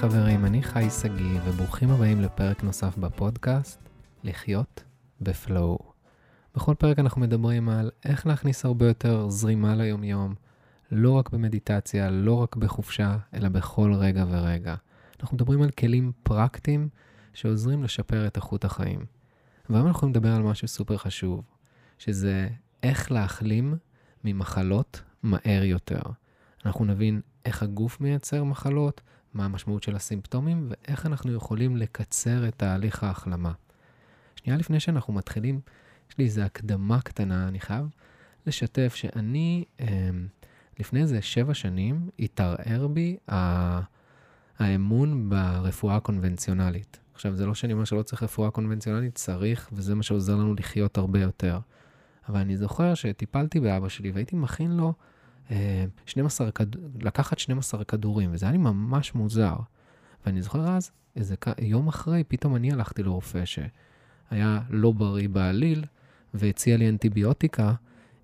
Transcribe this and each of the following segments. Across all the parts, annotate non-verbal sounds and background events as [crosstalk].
חברים, אני חי שגיא, וברוכים הבאים לפרק נוסף בפודקאסט, לחיות בפלואו. בכל פרק אנחנו מדברים על איך להכניס הרבה יותר זרימה ליומיום, לא רק במדיטציה, לא רק בחופשה, אלא בכל רגע ורגע. אנחנו מדברים על כלים פרקטיים שעוזרים לשפר את איכות החיים. והיום אנחנו נדבר על משהו סופר חשוב, שזה איך להחלים ממחלות מהר יותר. אנחנו נבין איך הגוף מייצר מחלות, מה המשמעות של הסימפטומים ואיך אנחנו יכולים לקצר את תהליך ההחלמה. שנייה לפני שאנחנו מתחילים, יש לי איזו הקדמה קטנה, אני חייב לשתף שאני, אמ, לפני איזה שבע שנים, התערער בי האמון ברפואה הקונבנציונלית. עכשיו, זה לא שאני אומר שלא צריך רפואה קונבנציונלית, צריך, וזה מה שעוזר לנו לחיות הרבה יותר. אבל אני זוכר שטיפלתי באבא שלי והייתי מכין לו 12 כד... לקחת 12 כדורים, וזה היה לי ממש מוזר. ואני זוכר אז, איזה יום אחרי, פתאום אני הלכתי לרופא שהיה לא בריא בעליל, והציע לי אנטיביוטיקה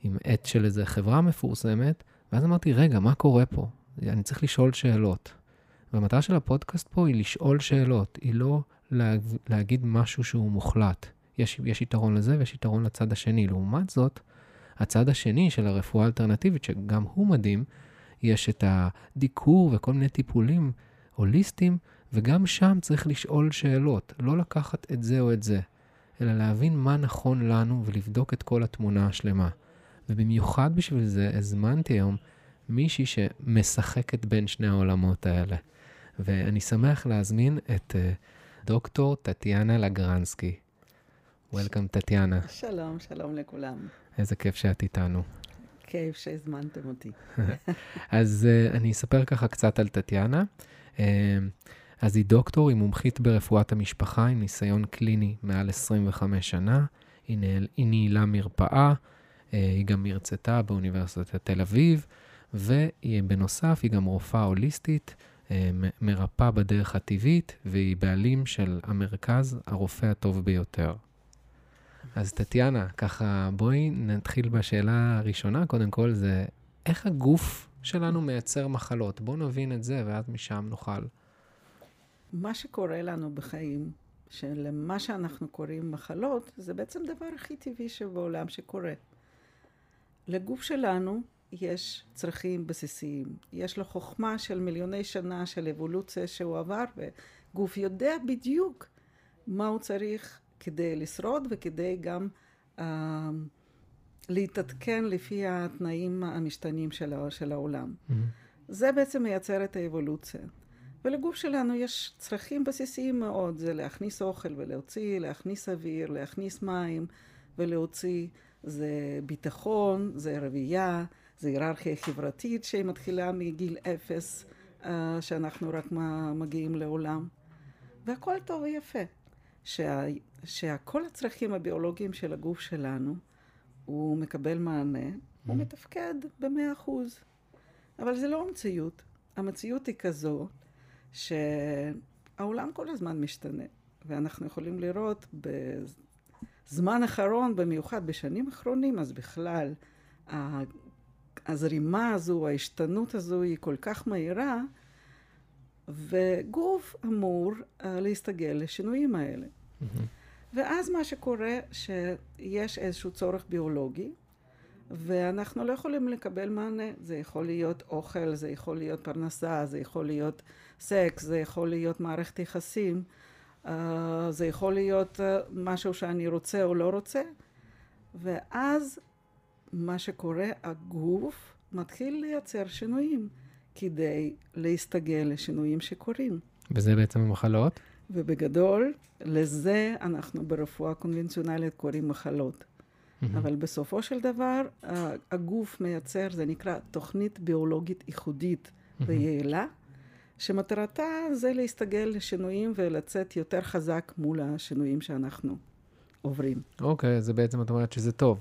עם עט של איזה חברה מפורסמת, ואז אמרתי, רגע, מה קורה פה? אני צריך לשאול שאלות. והמטרה של הפודקאסט פה היא לשאול שאלות, היא לא לה... להגיד משהו שהוא מוחלט. יש, יש יתרון לזה ויש יתרון לצד השני. לעומת זאת, הצד השני של הרפואה האלטרנטיבית, שגם הוא מדהים, יש את הדיקור וכל מיני טיפולים הוליסטיים, וגם שם צריך לשאול שאלות, לא לקחת את זה או את זה, אלא להבין מה נכון לנו ולבדוק את כל התמונה השלמה. ובמיוחד בשביל זה הזמנתי היום מישהי שמשחקת בין שני העולמות האלה. ואני שמח להזמין את uh, דוקטור טטיאנה לגרנסקי. Welcome, טטיאנה. שלום, שלום לכולם. איזה כיף שאת איתנו. כיף שהזמנתם אותי. [laughs] אז uh, אני אספר ככה קצת על טטיאנה. Uh, אז היא דוקטור, היא מומחית ברפואת המשפחה עם ניסיון קליני מעל 25 שנה. היא, נעל, היא ניהלה מרפאה, uh, היא גם הרצתה באוניברסיטת תל אביב, ובנוסף היא גם רופאה הוליסטית, uh, מרפאה בדרך הטבעית, והיא בעלים של המרכז הרופא הטוב ביותר. אז טטיאנה, ככה בואי נתחיל בשאלה הראשונה, קודם כל זה איך הגוף שלנו מייצר מחלות. בואו נבין את זה, ואז משם נוכל. מה שקורה לנו בחיים, שלמה שאנחנו קוראים מחלות, זה בעצם דבר הכי טבעי שבעולם שקורה. לגוף שלנו יש צרכים בסיסיים. יש לו חוכמה של מיליוני שנה של אבולוציה שהוא עבר, וגוף יודע בדיוק מה הוא צריך כדי לשרוד וכדי גם uh, להתעדכן לפי התנאים המשתנים של, של העולם. Mm-hmm. זה בעצם מייצר את האבולוציה. ולגוף שלנו יש צרכים בסיסיים מאוד, זה להכניס אוכל ולהוציא, להכניס אוויר, להכניס מים ולהוציא, זה ביטחון, זה רבייה, זה היררכיה חברתית שהיא מתחילה מגיל אפס, uh, שאנחנו רק מגיעים לעולם. והכל טוב ויפה. שה, שכל הצרכים הביולוגיים של הגוף שלנו, הוא מקבל מענה, mm. הוא מתפקד במאה אחוז. אבל זה לא המציאות. המציאות היא כזו שהעולם כל הזמן משתנה, ואנחנו יכולים לראות בזמן אחרון, במיוחד בשנים אחרונים, אז בכלל הזרימה הזו, ההשתנות הזו היא כל כך מהירה, וגוף אמור uh, להסתגל לשינויים האלה. ואז מה שקורה, שיש איזשהו צורך ביולוגי, ואנחנו לא יכולים לקבל מענה. זה יכול להיות אוכל, זה יכול להיות פרנסה, זה יכול להיות סקס, זה יכול להיות מערכת יחסים, uh, זה יכול להיות uh, משהו שאני רוצה או לא רוצה, ואז מה שקורה, הגוף מתחיל לייצר שינויים. כדי להסתגל לשינויים שקורים. וזה בעצם המחלות? ובגדול, לזה אנחנו ברפואה קונבנציונלית קוראים מחלות. Mm-hmm. אבל בסופו של דבר, הגוף מייצר, זה נקרא תוכנית ביולוגית ייחודית mm-hmm. ויעילה, שמטרתה זה להסתגל לשינויים ולצאת יותר חזק מול השינויים שאנחנו עוברים. אוקיי, okay, זה בעצם את אומרת שזה טוב.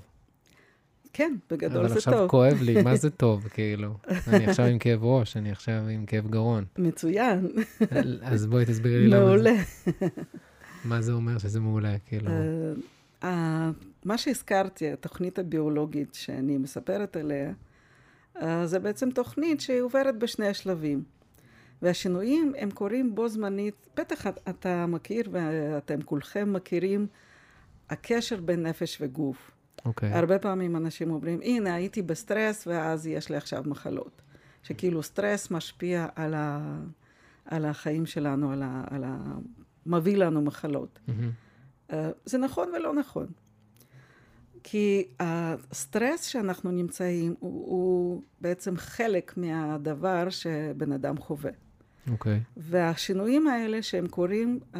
כן, בגדול זה טוב. אבל עכשיו כואב לי, מה זה [laughs] טוב, כאילו? אני עכשיו עם כאב ראש, אני עכשיו עם כאב גרון. מצוין. [laughs] אז בואי תסבירי לי למה זה. מעולה. [laughs] מה זה אומר שזה מעולה, כאילו? אה, מה שהזכרתי, התוכנית הביולוגית שאני מספרת עליה, אה, זה בעצם תוכנית שהיא עוברת בשני השלבים. והשינויים הם קורים בו זמנית, בטח אתה מכיר ואתם כולכם מכירים הקשר בין נפש וגוף. אוקיי. אוקיי. הרבה פעמים אנשים אומרים, הנה, הייתי בסטרס ואז יש לי עכשיו מחלות. שכאילו סטרס משפיע על, ה, על החיים שלנו, על ה, על ה... מביא לנו מחלות. Mm-hmm. Uh, זה נכון ולא נכון. כי הסטרס שאנחנו נמצאים הוא, הוא בעצם חלק מהדבר שבן אדם חווה. אוקיי. Okay. והשינויים האלה שהם קורים uh,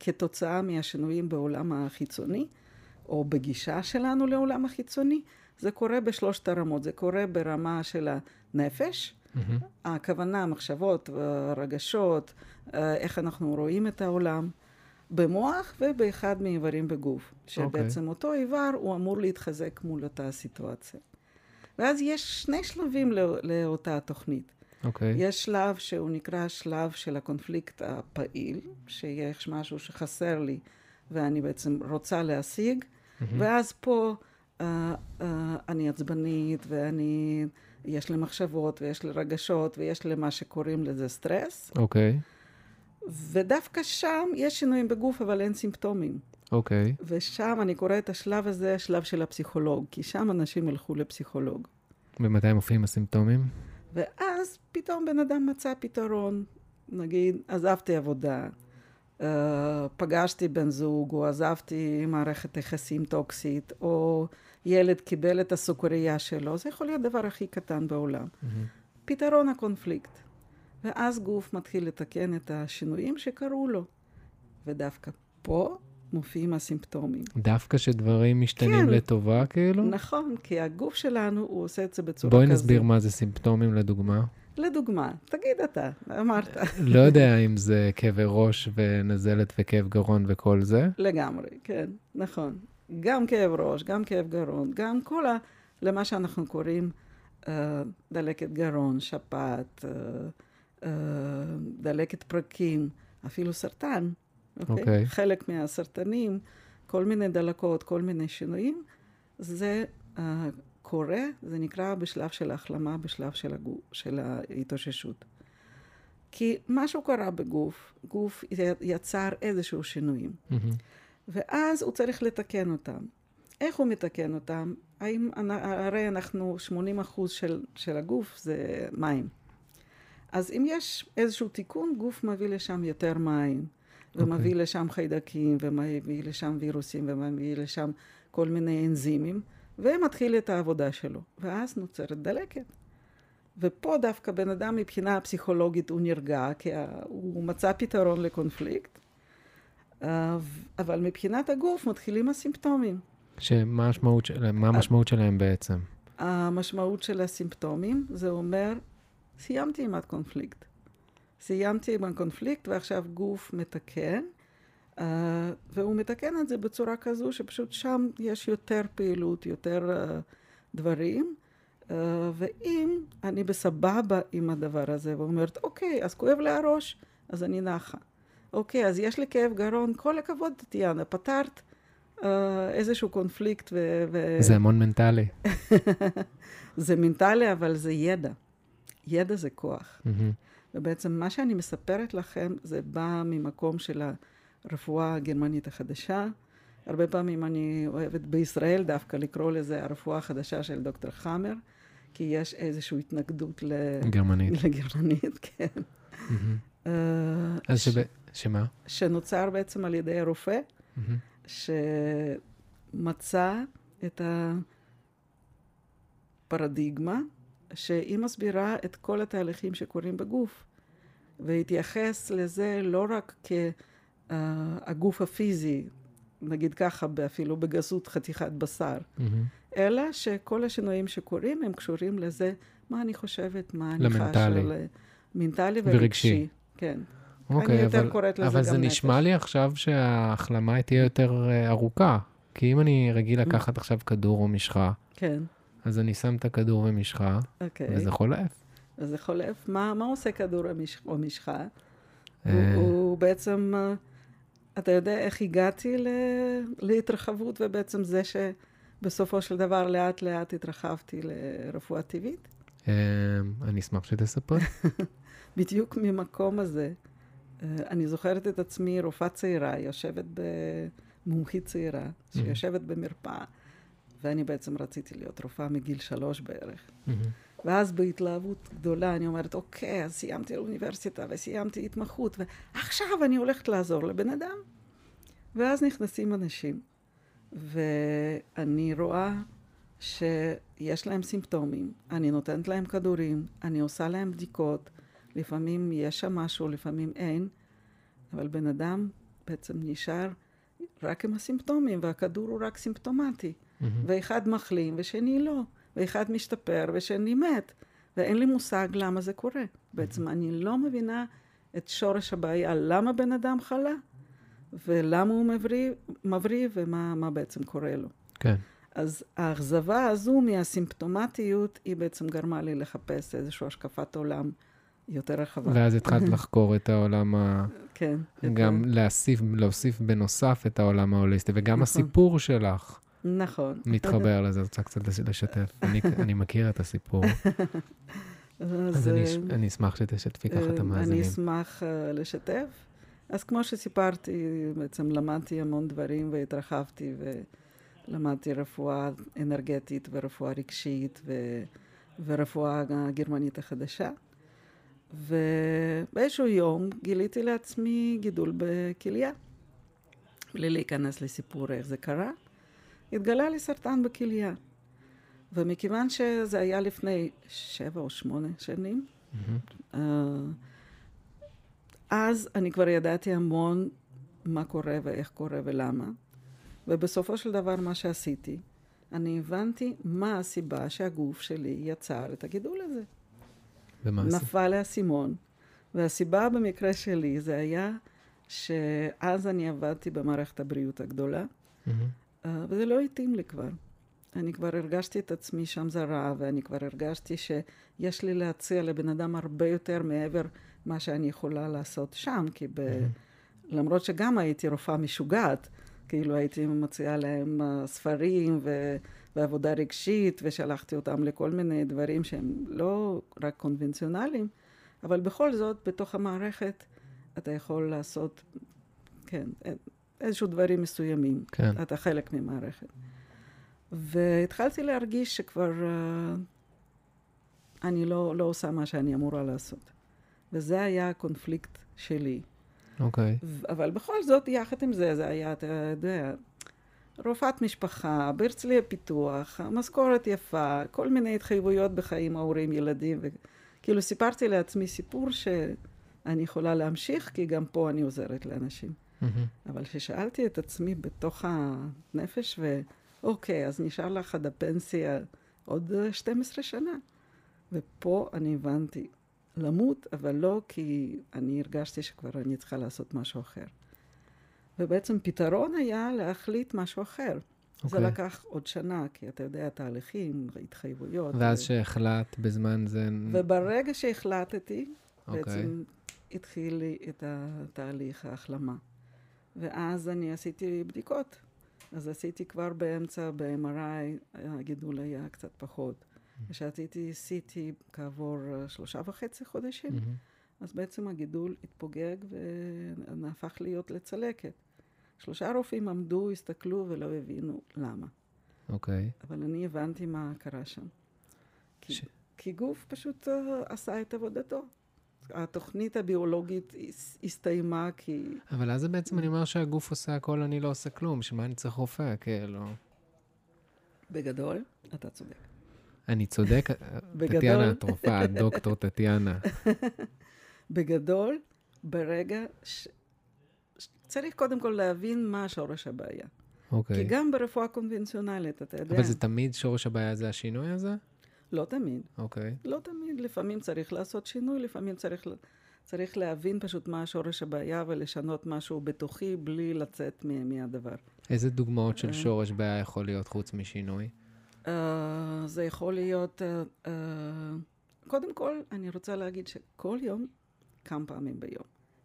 כתוצאה מהשינויים בעולם החיצוני, או בגישה שלנו לעולם החיצוני, זה קורה בשלושת הרמות. זה קורה ברמה של הנפש, mm-hmm. הכוונה, מחשבות, רגשות, אה, איך אנחנו רואים את העולם, במוח ובאחד מאיברים בגוף. שבעצם okay. אותו איבר הוא אמור להתחזק מול אותה סיטואציה. ואז יש שני שלבים לא, לאותה תוכנית. Okay. אוקיי. יש שלב שהוא נקרא שלב של הקונפליקט הפעיל, שיש משהו שחסר לי ואני בעצם רוצה להשיג, mm-hmm. ואז פה uh, uh, אני עצבנית ואני, יש לי מחשבות ויש לי רגשות ויש לי מה שקוראים לזה סטרס. אוקיי. Okay. ודווקא שם יש שינויים בגוף, אבל אין סימפטומים. אוקיי. Okay. ושם אני קוראת את השלב הזה, השלב של הפסיכולוג, כי שם אנשים ילכו לפסיכולוג. ומתי מופיעים הסימפטומים? ואז פתאום בן אדם מצא פתרון, נגיד, עזבתי עבודה, uh, פגשתי בן זוג, או עזבתי מערכת יחסים טוקסית, או ילד קיבל את הסוכרייה שלו, זה יכול להיות הדבר הכי קטן בעולם. Mm-hmm. פתרון הקונפליקט. ואז גוף מתחיל לתקן את השינויים שקרו לו. ודווקא פה מופיעים הסימפטומים. דווקא שדברים משתנים כן, לטובה, כאילו? נכון, כי הגוף שלנו, הוא עושה את זה בצורה כזאת. בואי נסביר מה זה סימפטומים לדוגמה. לדוגמה, תגיד אתה, אמרת. לא יודע אם זה כאבי ראש ונזלת וכאב גרון וכל זה. לגמרי, כן, נכון. גם כאב ראש, גם כאב גרון, גם כל ה... למה שאנחנו קוראים uh, דלקת גרון, שפעת, uh, uh, דלקת פרקים, אפילו סרטן. אוקיי? Okay? אוקיי. חלק מהסרטנים, כל מיני דלקות, כל מיני שינויים, זה uh, קורה, זה נקרא בשלב של ההחלמה, בשלב של, הגוף, של ההתאוששות. כי משהו קרה בגוף, גוף יצר איזשהו שינויים. Mm-hmm. ואז הוא צריך לתקן אותם. איך הוא מתקן אותם? האם, הרי אנחנו, 80 אחוז של, של הגוף זה מים. אז אם יש איזשהו תיקון, גוף מביא לשם יותר מים. ומביא okay. אוקיי. לשם חיידקים, ומביא לשם וירוסים, ומביא לשם כל מיני אנזימים, ומתחיל את העבודה שלו. ואז נוצרת דלקת. ופה דווקא בן אדם מבחינה פסיכולוגית הוא נרגע, כי הוא מצא פתרון לקונפליקט, אה, אבל מבחינת הגוף מתחילים הסימפטומים. שמה המשמעות, של, מה המשמעות שלהם בעצם? המשמעות של הסימפטומים, זה אומר, סיימתי עם הקונפליקט. סיימתי עם הקונפליקט ועכשיו גוף מתקן, uh, והוא מתקן את זה בצורה כזו שפשוט שם יש יותר פעילות, יותר uh, דברים, uh, ואם אני בסבבה עם הדבר הזה ואומרת, אוקיי, אז כואב לי הראש, אז אני נחה. אוקיי, אז יש לי כאב גרון, כל הכבוד, טטיאנה, פתרת uh, איזשהו קונפליקט ו... ו... זה המון מנטלי. [laughs] זה מנטלי, אבל זה ידע. ידע זה כוח. Mm-hmm. ובעצם מה שאני מספרת לכם זה בא ממקום של הרפואה הגרמנית החדשה. הרבה פעמים אני אוהבת בישראל דווקא לקרוא לזה הרפואה החדשה של דוקטור חאמר, כי יש איזושהי התנגדות ל... גרמנית. לגרמנית, כן. Mm-hmm. Uh, אז ש... שמה? שנוצר בעצם על ידי הרופא, mm-hmm. שמצא את הפרדיגמה שהיא מסבירה את כל התהליכים שקורים בגוף, והתייחס לזה לא רק כהגוף הפיזי, נגיד ככה, אפילו בגסות חתיכת בשר, mm-hmm. אלא שכל השינויים שקורים הם קשורים לזה, מה אני חושבת, מה אני חשה. מנטלי ורגשי. ורגשי. כן. אוקיי, אני יותר קוראת לזה אבל זה. נשמע לי עכשיו שההחלמה תהיה יותר uh, ארוכה. כי אם אני רגיל לקחת עכשיו כדור או משחה, כן. אז אני שם את הכדור ומשחה, אוקיי. וזה חולף. וזה חולף. מה, מה עושה כדור או משחה? הוא, אה. הוא בעצם, אה, אתה יודע איך הגעתי ל, להתרחבות, ובעצם זה שבסופו של דבר לאט לאט התרחבתי לרפואה טבעית? אני אשמח שתספר. [laughs] בדיוק ממקום הזה, אני זוכרת את עצמי רופאה צעירה, יושבת במומחית צעירה, שיושבת במרפאה, ואני בעצם רציתי להיות רופאה מגיל שלוש בערך. ואז בהתלהבות גדולה אני אומרת, אוקיי, אז סיימתי אוניברסיטה וסיימתי התמחות, ועכשיו אני הולכת לעזור לבן אדם. ואז נכנסים אנשים, ואני רואה שיש להם סימפטומים, אני נותנת להם כדורים, אני עושה להם בדיקות, לפעמים יש שם משהו, לפעמים אין, אבל בן אדם בעצם נשאר רק עם הסימפטומים, והכדור הוא רק סימפטומטי. Mm-hmm. ואחד מחלים ושני לא, ואחד משתפר ושני מת, ואין לי מושג למה זה קורה. בעצם אני לא מבינה את שורש הבעיה, למה בן אדם חלה, ולמה הוא מבריא, מבריא ומה בעצם קורה לו. כן. אז האכזבה הזו מהסימפטומטיות, היא בעצם גרמה לי לחפש איזושהי השקפת עולם יותר רחבה. ואז התחלת [laughs] לחקור את העולם ה... כן. גם יותר... להוסיף, להוסיף בנוסף את העולם ההוליסטי, וגם נכון. הסיפור שלך. נכון. מתחבר לזה, רוצה קצת לשתף. אני, אני מכיר את הסיפור. אז, [laughs] אז אני, אני אשמח שתשתפי ככה את המאזינים. אני אשמח uh, לשתף. אז כמו שסיפרתי, בעצם למדתי המון דברים והתרחבתי ולמדתי רפואה אנרגטית ורפואה רגשית ו, ורפואה גרמנית החדשה. ובאיזשהו יום גיליתי לעצמי גידול בכליה. בלי להיכנס לסיפור איך זה קרה, התגלה לי סרטן בכליה. ומכיוון שזה היה לפני שבע או שמונה שנים, mm-hmm. אז אני כבר ידעתי המון מה קורה ואיך קורה ולמה. ובסופו של דבר מה שעשיתי, אני הבנתי מה הסיבה שהגוף שלי יצר את הגידול הזה. ומה הסיבה? נפל האסימון. והסיבה במקרה שלי זה היה שאז אני עבדתי במערכת הבריאות הגדולה, mm-hmm. וזה לא התאים לי כבר. אני כבר הרגשתי את עצמי שם זרה, ואני כבר הרגשתי שיש לי להציע לבן אדם הרבה יותר מעבר מה שאני יכולה לעשות שם, כי ב... למרות שגם הייתי רופאה משוגעת, כאילו הייתי מציעה להם uh, ספרים ו... ועבודה רגשית, ושלחתי אותם לכל מיני דברים שהם לא רק קונבנציונליים, אבל בכל זאת, בתוך המערכת אתה יכול לעשות, כן, איזשהו דברים מסוימים. כן. אתה חלק ממערכת. והתחלתי להרגיש שכבר uh, אני לא, לא עושה מה שאני אמורה לעשות. וזה היה הקונפליקט שלי. אוקיי. Okay. אבל בכל זאת, יחד עם זה, זה היה, אתה יודע, רופאת משפחה, בהרצליה פיתוח, משכורת יפה, כל מיני התחייבויות בחיים, ההורים, ילדים, וכאילו סיפרתי לעצמי סיפור שאני יכולה להמשיך, כי גם פה אני עוזרת לאנשים. Mm-hmm. אבל כששאלתי את עצמי בתוך הנפש, ואוקיי, אז נשאר לך עד הפנסיה עוד 12 שנה. ופה אני הבנתי, למות, אבל לא כי אני הרגשתי שכבר אני צריכה לעשות משהו אחר. ובעצם פתרון היה להחליט משהו אחר. Okay. זה אוקיי. לקח עוד שנה, כי אתה יודע, תהליכים, התחייבויות. ואז ו... שהחלטת בזמן זה... וברגע שהחלטתי, okay. אוקיי. בעצם התחיל לי את התהליך ההחלמה. ואז אני עשיתי בדיקות. אז עשיתי כבר באמצע, ב-MRI, הגידול היה קצת פחות. כשעשיתי CT כעבור שלושה וחצי חודשים, mm-hmm. אז בעצם הגידול התפוגג והפך להיות לצלקת. שלושה רופאים עמדו, הסתכלו ולא הבינו למה. אוקיי. Okay. אבל אני הבנתי מה קרה שם. כי, ש... כי גוף פשוט uh, עשה את עבודתו. התוכנית הביולוגית הסתיימה כי... אבל אז בעצם אני אומר שהגוף עושה הכל, אני לא עושה כלום, בשביל מה אני צריך רופא, כאילו? בגדול, אתה צודק. אני צודק? [laughs] בגדול... טטיאנה, התרופה, הדוקטור טטיאנה. [laughs] בגדול, ברגע ש... צריך קודם כל להבין מה שורש הבעיה. אוקיי. כי גם ברפואה קונבנציונלית, אתה יודע... אבל זה תמיד שורש הבעיה זה השינוי הזה? לא תמיד. אוקיי. לא תמיד. לפעמים צריך לעשות שינוי, לפעמים צריך, צריך להבין פשוט מה שורש הבעיה ולשנות משהו בתוכי בלי לצאת מהדבר. איזה דוגמאות של אה. שורש בעיה יכול להיות חוץ משינוי? Uh, זה יכול להיות... Uh, uh, קודם כל, אני רוצה להגיד שכל יום, כמה פעמים ביום,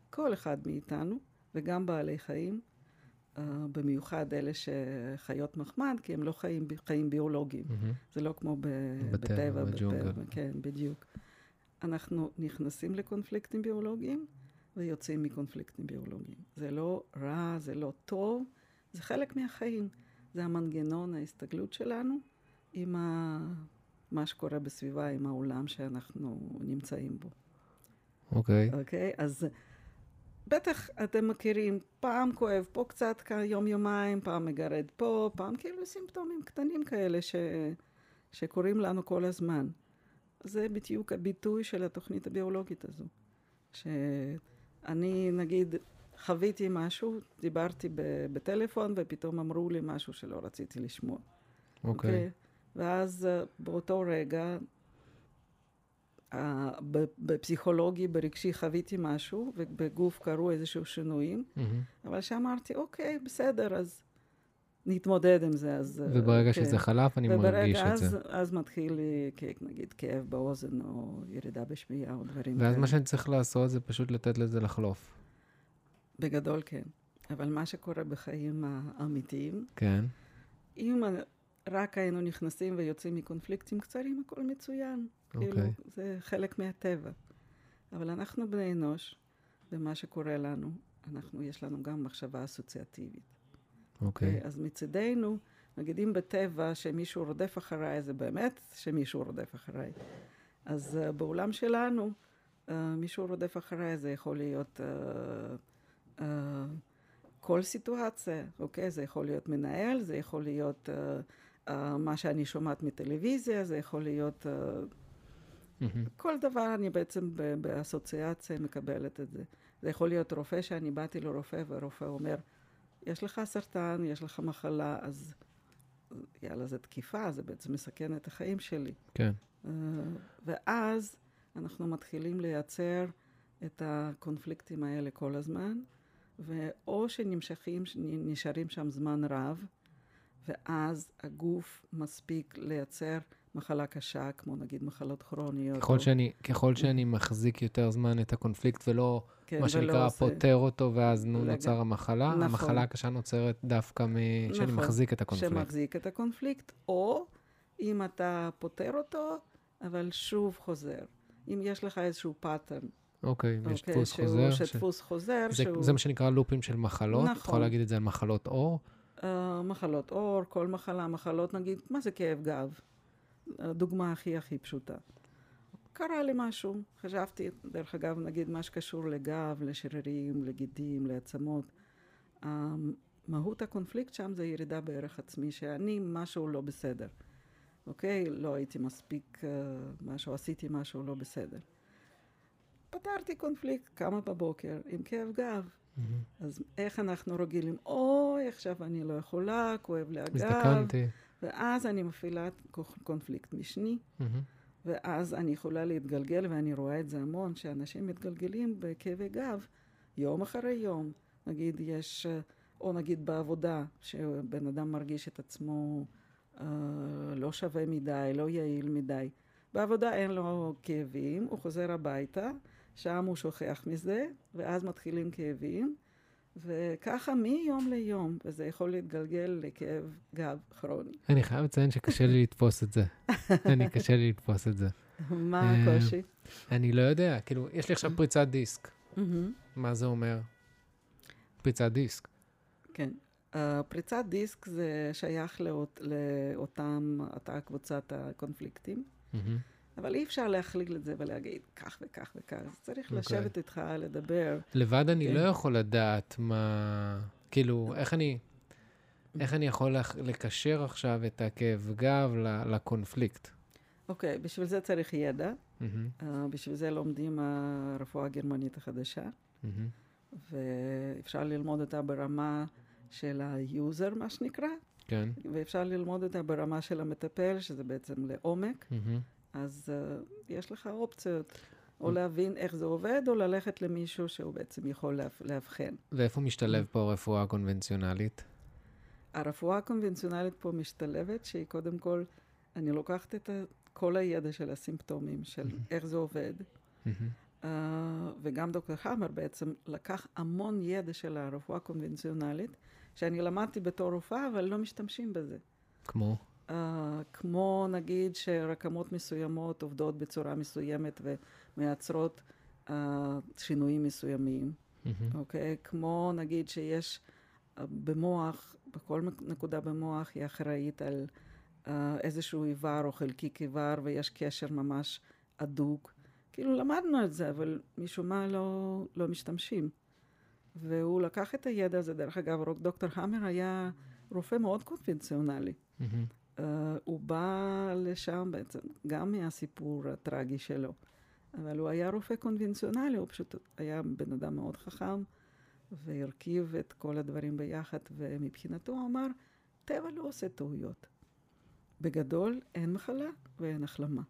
כל אחד מאיתנו, וגם בעלי חיים, במיוחד אלה שחיות מחמד, כי הם לא חיים, חיים ביולוגיים. Mm-hmm. זה לא כמו ב, בטבע, בטבע, בג'ונגל. כן, בדיוק. אנחנו נכנסים לקונפליקטים ביולוגיים ויוצאים מקונפליקטים ביולוגיים. זה לא רע, זה לא טוב, זה חלק מהחיים. זה המנגנון ההסתגלות שלנו עם ה... מה שקורה בסביבה, עם העולם שאנחנו נמצאים בו. אוקיי. Okay. אוקיי? Okay? אז בטח אתם מכירים, פעם כואב פה קצת, יום-יומיים, פעם מגרד פה, פעם כאילו סימפטומים קטנים כאלה ש... שקורים לנו כל הזמן. זה בדיוק הביטוי של התוכנית הביולוגית הזו. שאני, נגיד, חוויתי משהו, דיברתי בטלפון, ופתאום אמרו לי משהו שלא רציתי לשמוע. אוקיי. Okay. Okay? ואז באותו רגע, בפסיכולוגי, ברגשי, חוויתי משהו, ובגוף קרו איזשהו שינויים, mm-hmm. אבל שאמרתי, אוקיי, בסדר, אז נתמודד עם זה. אז, אה, וברגע כן. שזה חלף, אני מרגיש את אז, זה. אז מתחיל לי, נגיד, כאב באוזן, או ירידה בשמיעה, או דברים כאלה. ואז מה שאני צריך לעשות זה פשוט לתת לזה לחלוף. בגדול כן. אבל מה שקורה בחיים האמיתיים, כן. אם רק היינו נכנסים ויוצאים מקונפליקטים קצרים, הכל מצוין. אוקיי. כאילו, זה חלק מהטבע. אבל אנחנו בני אנוש, ומה שקורה לנו, אנחנו, יש לנו גם מחשבה אסוציאטיבית. אוקיי. Okay. אז מצידנו, נגיד אם בטבע שמישהו רודף אחריי, זה באמת שמישהו רודף אחריי. אז uh, בעולם שלנו, uh, מישהו רודף אחריי, זה יכול להיות uh, uh, כל סיטואציה, אוקיי? זה יכול להיות מנהל, זה יכול להיות uh, uh, מה שאני שומעת מטלוויזיה, זה יכול להיות... Uh. כל דבר אני בעצם באסוציאציה מקבלת את זה. זה יכול להיות רופא שאני באתי לרופא והרופא אומר, יש לך סרטן, יש לך מחלה, אז יאללה, זה תקיפה, זה בעצם מסכן את החיים שלי. כן. Uh, ואז אנחנו מתחילים לייצר את הקונפליקטים האלה כל הזמן, ואו שנמשכים, נשארים שם זמן רב, ואז הגוף מספיק לייצר מחלה קשה, כמו נגיד מחלות כרוניות. ככל, או... שאני, ככל שאני מחזיק יותר זמן את הקונפליקט ולא, כן, מה שנקרא, עושה... פותר אותו, ואז נו, רגע. נוצר המחלה, נכון. המחלה הקשה נוצרת דווקא משאני נכון, מחזיק את הקונפליקט. שמחזיק את הקונפליקט, או אם אתה פותר אותו, אבל שוב חוזר. אם יש לך איזשהו pattern. אוקיי, אוקיי, יש אוקיי, דפוס שהוא, חוזר. שדפוס ש... חוזר. זה, שהוא... זה מה שנקרא לופים של מחלות. נכון. אתה יכול להגיד את זה על מחלות עור? Uh, מחלות עור, כל מחלה, מחלות, נגיד, מה זה כאב גב? הדוגמה הכי הכי פשוטה. קרה לי משהו, חשבתי, דרך אגב, נגיד מה שקשור לגב, לשרירים, לגידים, לעצמות. מהות הקונפליקט שם זה ירידה בערך עצמי, שאני משהו לא בסדר. אוקיי? לא הייתי מספיק uh, משהו, עשיתי משהו לא בסדר. פתרתי קונפליקט, קמה בבוקר עם כאב גב. Mm-hmm. אז איך אנחנו רגילים? אוי, עכשיו אני לא יכולה, כואב לי הגב. הזדקנתי. ואז אני מפעילה קונפליקט משני, mm-hmm. ואז אני יכולה להתגלגל, ואני רואה את זה המון, שאנשים מתגלגלים בכאבי גב יום אחרי יום. נגיד יש, או נגיד בעבודה, שבן אדם מרגיש את עצמו אה, לא שווה מדי, לא יעיל מדי. בעבודה אין לו כאבים, הוא חוזר הביתה, שם הוא שוכח מזה, ואז מתחילים כאבים. וככה מיום ליום, וזה יכול להתגלגל לכאב גב כרוני. אני חייב לציין שקשה לי לתפוס את זה. [laughs] אני, קשה לי לתפוס את זה. מה אה, הקושי? אני לא יודע, כאילו, יש לי עכשיו פריצת דיסק. מה זה אומר? פריצת דיסק. כן. פריצת דיסק זה שייך לאות, לאותם, אותה קבוצת הקונפליקטים. Mm-hmm. אבל אי אפשר להכליל את זה ולהגיד כך וכך וכך. צריך אוקיי. אוקיי. לשבת איתך, לדבר. לבד אני כן. לא יכול לדעת מה... כאילו, איך אני... איך אני יכול לקשר עכשיו את הכאב גב לקונפליקט? אוקיי, אוקיי, בשביל זה צריך ידע. Mm-hmm. Uh, בשביל זה לומדים הרפואה הגרמנית החדשה. Mm-hmm. ואפשר ללמוד אותה ברמה של ה user, מה שנקרא. כן. ואפשר ללמוד אותה ברמה של המטפל, שזה בעצם לעומק. Mm-hmm. אז uh, יש לך אופציות, או להבין איך זה עובד, או ללכת למישהו שהוא בעצם יכול לאבחן. ואיפה משתלב פה הרפואה הקונבנציונלית? הרפואה הקונבנציונלית פה משתלבת, שהיא קודם כל, אני לוקחת את כל הידע של הסימפטומים, של. איך זה עובד. Uh, וגם דוקטור חמר בעצם לקח המון ידע של הרפואה הקונבנציונלית, שאני למדתי בתור רופאה, אבל לא משתמשים בזה. כמו? Uh, כמו נגיד שרקמות מסוימות עובדות בצורה מסוימת ומייצרות uh, שינויים מסוימים, אוקיי? Mm-hmm. Okay? כמו נגיד שיש uh, במוח, בכל נקודה במוח היא אחראית על uh, איזשהו איבר או חלקיק איבר ויש קשר ממש הדוק. כאילו למדנו את זה, אבל משום מה לא, לא משתמשים. והוא לקח את הידע הזה, דרך אגב, דוקטור המר היה רופא מאוד קונבנציונלי. Mm-hmm. Uh, הוא בא לשם בעצם גם מהסיפור הטרגי שלו, אבל הוא היה רופא קונבנציונלי, הוא פשוט היה בן אדם מאוד חכם, והרכיב את כל הדברים ביחד, ומבחינתו הוא אמר, טבע לא עושה טעויות. בגדול, אין מחלה ואין החלמה.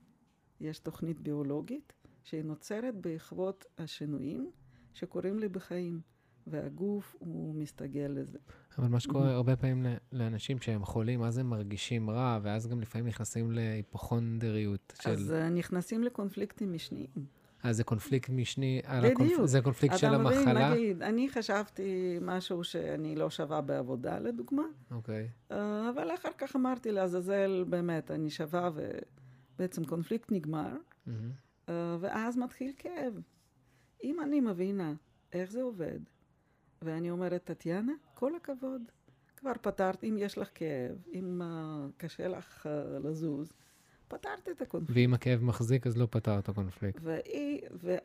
יש תוכנית ביולוגית שהיא נוצרת בעקבות השינויים שקורים לי בחיים. והגוף הוא מסתגל לזה. אבל מה שקורה. הרבה פעמים לאנשים שהם חולים, אז הם מרגישים רע, ואז גם לפעמים נכנסים להיפוכונדריות של... אז uh, נכנסים לקונפליקטים משניים. אז זה קונפליקט משני. הקונפ... זה קונפליקט של מבין, המחלה? אתה מבין, נגיד, אני חשבתי משהו שאני לא שווה בעבודה, לדוגמה. אוקיי. Okay. אה, אבל אחר כך אמרתי לעזאזל, באמת, אני שווה, ובעצם קונפליקט נגמר, mm-hmm. ואז מתחיל כאב. אם אני מבינה איך זה עובד, ואני אומרת, טטיאנה, כל הכבוד. כבר פתרת, אם יש לך כאב, אם uh, קשה לך uh, לזוז, פתרת את הקונפליקט. ואם הכאב מחזיק, אז לא פתרת את הקונפליקט. ואי, ו,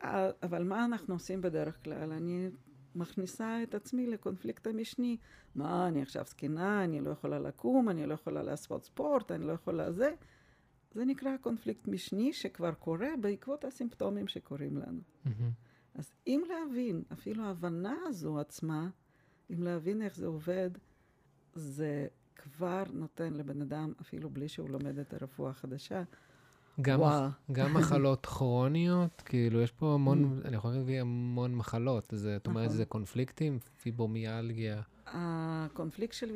אבל מה אנחנו עושים בדרך כלל? אני מכניסה את עצמי לקונפליקט המשני. מה, אני עכשיו זקנה, אני לא יכולה לקום, אני לא יכולה לעשות ספורט, אני לא יכולה זה. זה נקרא קונפליקט משני שכבר קורה בעקבות הסימפטומים שקורים לנו. Mm-hmm. אז אם להבין, אפילו ההבנה הזו עצמה, אם להבין איך זה עובד, זה כבר נותן לבן אדם, אפילו בלי שהוא לומד את הרפואה החדשה, גם, וואו. גם מחלות כרוניות, כאילו, יש פה המון, mm. אני יכול להביא המון מחלות. זה, את אומרת, נכון. זה קונפליקטים, פיברומיאלגיה. הקונפליקט של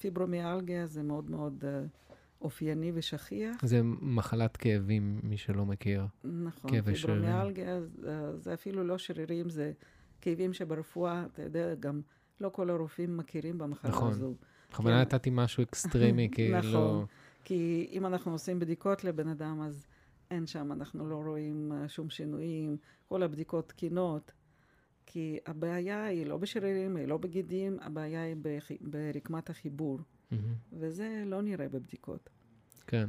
פיברומיאלגיה זה מאוד מאוד uh, אופייני ושכיח. זה מחלת כאבים, מי שלא מכיר. נכון, פיברומיאלגיה זה, זה אפילו לא שרירים, זה כאבים שברפואה, אתה יודע, גם לא כל הרופאים מכירים במחלה נכון. הזו. בכוונה כן. נתתי משהו אקסטרימי, [laughs] כאילו... נכון, כי אם אנחנו עושים בדיקות לבן אדם, אז אין שם, אנחנו לא רואים אה, שום שינויים, כל הבדיקות תקינות. כי הבעיה היא לא בשרירים, היא לא בגידים, הבעיה היא ברקמת החיבור. Mm-hmm. וזה לא נראה בבדיקות. כן.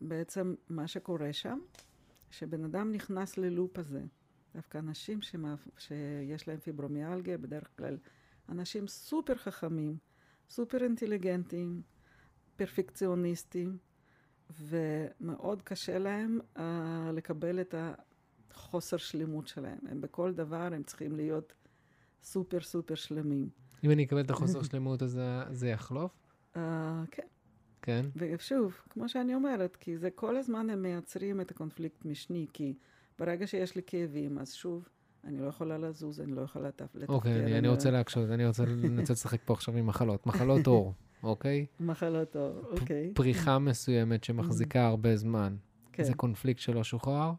ובעצם מה שקורה שם, שבן אדם נכנס ללופ הזה. דווקא אנשים שמאפ... שיש להם פיברומיאלגיה, בדרך כלל אנשים סופר חכמים, סופר אינטליגנטים, פרפקציוניסטים, ומאוד קשה להם uh, לקבל את החוסר שלמות שלהם. הם בכל דבר, הם צריכים להיות סופר סופר שלמים. אם אני אקבל את החוסר שלמות, אז זה יחלוף? Uh, כן. כן? ושוב, כמו שאני אומרת, כי זה כל הזמן הם מייצרים את הקונפליקט משני, כי ברגע שיש לי כאבים, אז שוב, אני לא יכולה לזוז, אני לא יכולה לתפקד. אוקיי, אני, אני רוצה להקשות, אני רוצה [laughs] לנסות לשחק פה עכשיו עם מחלות. מחלות עור, אוקיי? מחלות עור, אוקיי. פריחה מסוימת שמחזיקה הרבה זמן. כן. זה קונפליקט שלא שוחרר?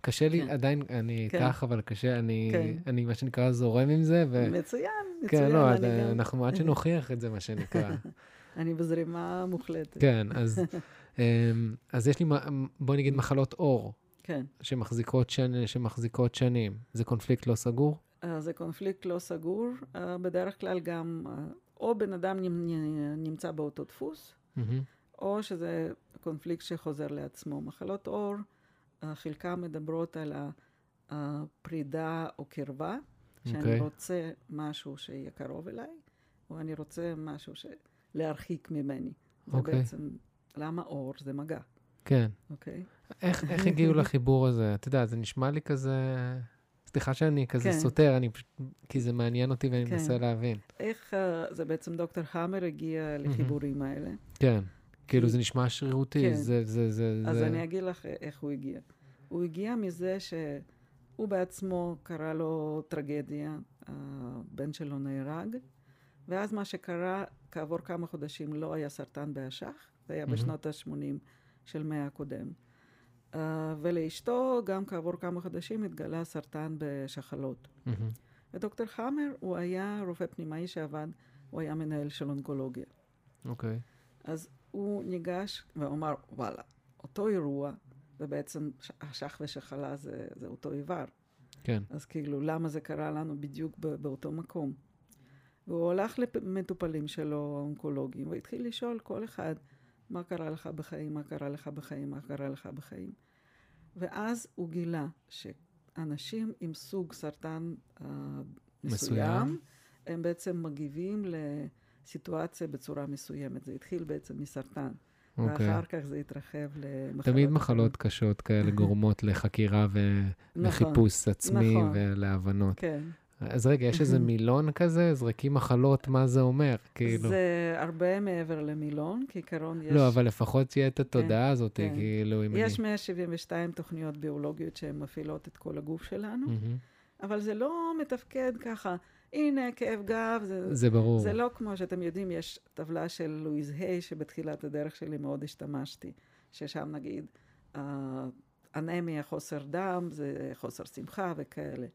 קשה לי, כן. עדיין, אני כן. איתך, אבל קשה, אני, כן. אני, מה שנקרא, זורם עם זה. מצוין. כן, לא, אני גם... אנחנו עד שנוכיח את זה, מה שנקרא. [laughs] אני בזרימה מוחלטת. כן, אז, [laughs] אמ, אז יש לי, בואי נגיד, מחלות עור. כן. שמחזיקות, שנ, שמחזיקות שנים. זה קונפליקט לא סגור? Uh, זה קונפליקט לא סגור. Uh, בדרך כלל גם, uh, או בן אדם נמצא באותו דפוס, mm-hmm. או שזה קונפליקט שחוזר לעצמו. מחלות עור, uh, חלקם מדברות על הפרידה או קרבה, שאני okay. אוקיי. רוצה משהו שיהיה קרוב אליי, או אני רוצה משהו ש... להרחיק ממני. זה אוקיי. בעצם, למה אור? זה מגע. כן. אוקיי? איך, איך הגיעו לחיבור הזה? אתה יודע, זה נשמע לי כזה... סליחה שאני כזה כן. סותר, אני פשוט... כי זה מעניין אותי ואני כן. מנסה להבין. איך uh, זה בעצם דוקטור המר הגיע לחיבורים האלה? כן. כי... כאילו זה נשמע שרירותי, כן. זה, זה, זה... אז זה... אני אגיד לך איך הוא הגיע. הוא הגיע מזה שהוא בעצמו קרא לו טרגדיה, הבן שלו נהרג, ואז מה שקרה, כעבור כמה חודשים לא היה סרטן באשך, זה היה mm-hmm. בשנות ה-80 של מאה הקודם. Uh, ולאשתו, גם כעבור כמה חודשים, התגלה סרטן בשחלות. Mm-hmm. ודוקטור חמר, הוא היה רופא פנימאי שעבד, הוא היה מנהל של אונקולוגיה. אוקיי. אז הוא ניגש ואמר, וואלה, אותו אירוע, ובעצם השח ושחלה זה, זה אותו איבר. כן. אז כאילו, למה זה קרה לנו בדיוק באותו מקום? והוא הלך למטופלים שלו, האונקולוגים, והתחיל לשאול כל אחד, מה קרה לך בחיים, מה קרה לך בחיים, מה קרה לך בחיים. ואז הוא גילה שאנשים עם סוג סרטן uh, מסוים, מסוים, הם בעצם מגיבים לסיטואציה בצורה מסוימת. זה התחיל בעצם מסרטן. Okay. אוקיי. ואחר כך זה התרחב למחלות. תמיד מחלות קשות כאלה גורמות לחקירה ולחיפוש נכון, עצמי נכון. ולהבנות. כן. אז רגע, יש איזה [laughs] מילון כזה? זרקים מחלות, מה זה אומר? כאילו... זה הרבה מעבר למילון, כעיקרון יש... לא, אבל לפחות תהיה את התודעה כן, הזאת, כן. כאילו, אם יש אני... יש 172 תוכניות ביולוגיות שהן מפעילות את כל הגוף שלנו. אבל זה לא מתפקד ככה. הנה, כאב גב. זה, זה ברור. זה לא כמו שאתם יודעים, יש טבלה של לואיז היי, שבתחילת הדרך שלי מאוד השתמשתי, ששם נגיד, אנמיה, חוסר דם, זה חוסר שמחה וכאלה.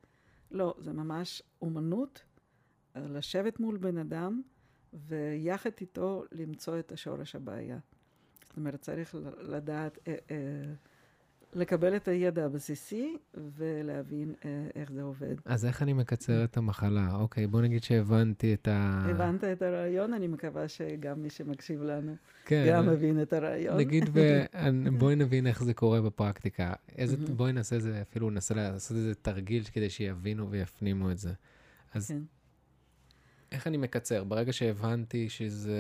לא, זה ממש אומנות אה, לשבת מול בן אדם ויחד איתו למצוא את השורש הבעיה. זאת אומרת, צריך לדעת, אה, אה, לקבל את הידע הבסיסי ולהבין אה, איך זה עובד. אז איך אני מקצר את המחלה? אוקיי, בוא נגיד שהבנתי את ה... הבנת את הרעיון, אני מקווה שגם מי שמקשיב לנו כן, גם מבין את הרעיון. נגיד, ו... [laughs] בואי נבין איך זה קורה בפרקטיקה. איזה... בואי נעשה את זה, אפילו ננסה לעשות איזה תרגיל כדי שיבינו ויפנימו את זה. אז כן. איך אני מקצר? ברגע שהבנתי שזה...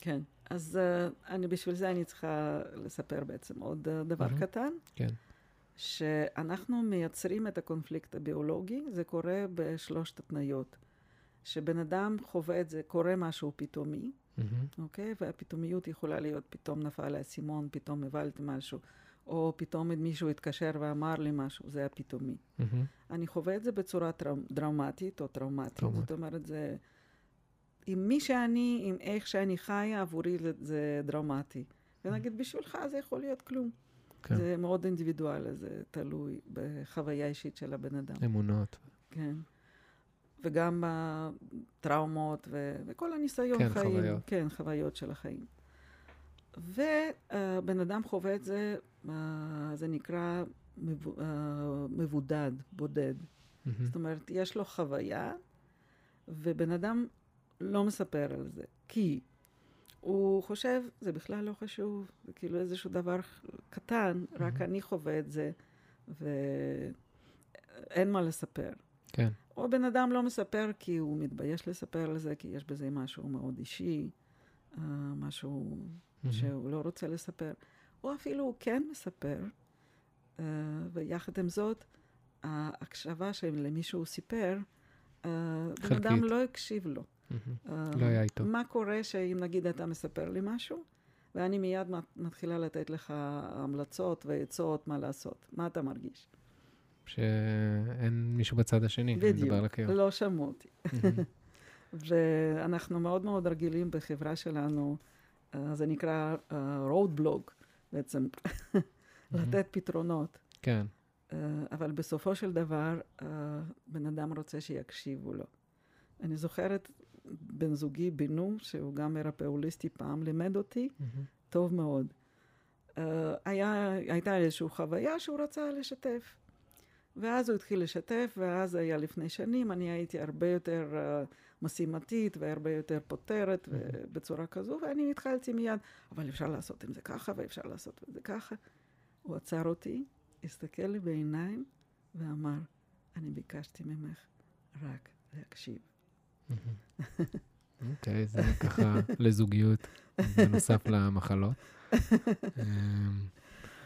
כן. אז uh, אני, בשביל זה אני צריכה לספר בעצם עוד uh, דבר mm-hmm. קטן. כן. שאנחנו מייצרים את הקונפליקט הביולוגי, זה קורה בשלושת התניות. שבן אדם חווה את זה, קורה משהו פתאומי, mm-hmm. אוקיי? והפתאומיות יכולה להיות, פתאום נפל האסימון, פתאום הבלתי משהו, או פתאום מישהו התקשר ואמר לי משהו, זה הפתאומי. Mm-hmm. אני חווה את זה בצורה טראומ, דרמטית או טראומטית. טראומט. זאת אומרת, זה... עם מי שאני, עם איך שאני חיה, עבורי זה דרמטי. ונגיד, בשבילך זה יכול להיות כלום. כן. זה מאוד אינדיבידואלי, זה תלוי בחוויה אישית של הבן אדם. אמונות. כן. וגם בטראומות ו- וכל הניסיון כן, חיים. חוויות. כן, חוויות של החיים. ובן אדם חווה את זה, זה נקרא מבודד, בודד. Mm-hmm. זאת אומרת, יש לו חוויה, ובן אדם לא מספר על זה, כי הוא חושב, זה בכלל לא חשוב, זה כאילו איזשהו דבר קטן, mm-hmm. רק אני חווה את זה, ואין מה לספר. כן. או בן אדם לא מספר כי הוא מתבייש לספר על זה, כי יש בזה משהו מאוד אישי, uh, משהו mm-hmm. שהוא לא רוצה לספר. או אפילו הוא כן מספר, uh, ויחד עם זאת, ההקשבה שלמי שהוא סיפר, uh, בן אדם לא הקשיב לו. אה, לא היה איתו. מה קורה שאם נגיד אתה מספר לי משהו, ואני מיד מתחילה לתת לך המלצות ועצות מה לעשות. מה אתה מרגיש? שאין מישהו בצד השני, בדיוק, לא שמעו אותי. [laughs] ואנחנו מאוד מאוד רגילים בחברה שלנו, uh, זה נקרא uh, road blog בעצם, לתת פתרונות. כן. אבל בסופו של דבר, בן אדם רוצה שיקשיבו לו. אני זוכרת בן זוגי, בנו, שהוא גם מרפא הוליסטי פעם, לימד אותי mm-hmm. טוב מאוד. Uh, היה, הייתה איזושהי חוויה שהוא רצה לשתף. ואז הוא התחיל לשתף, ואז היה לפני שנים, אני הייתי הרבה יותר uh, משימתית והרבה יותר פותרת mm-hmm. בצורה כזו, ואני התחלתי מיד, אבל אפשר לעשות עם זה ככה, ואפשר לעשות עם זה ככה. הוא עצר אותי, הסתכל לי בעיניים ואמר, אני ביקשתי ממך רק להקשיב. [laughs] אוקיי, זה ככה לזוגיות, בנוסף למחלות. אמ,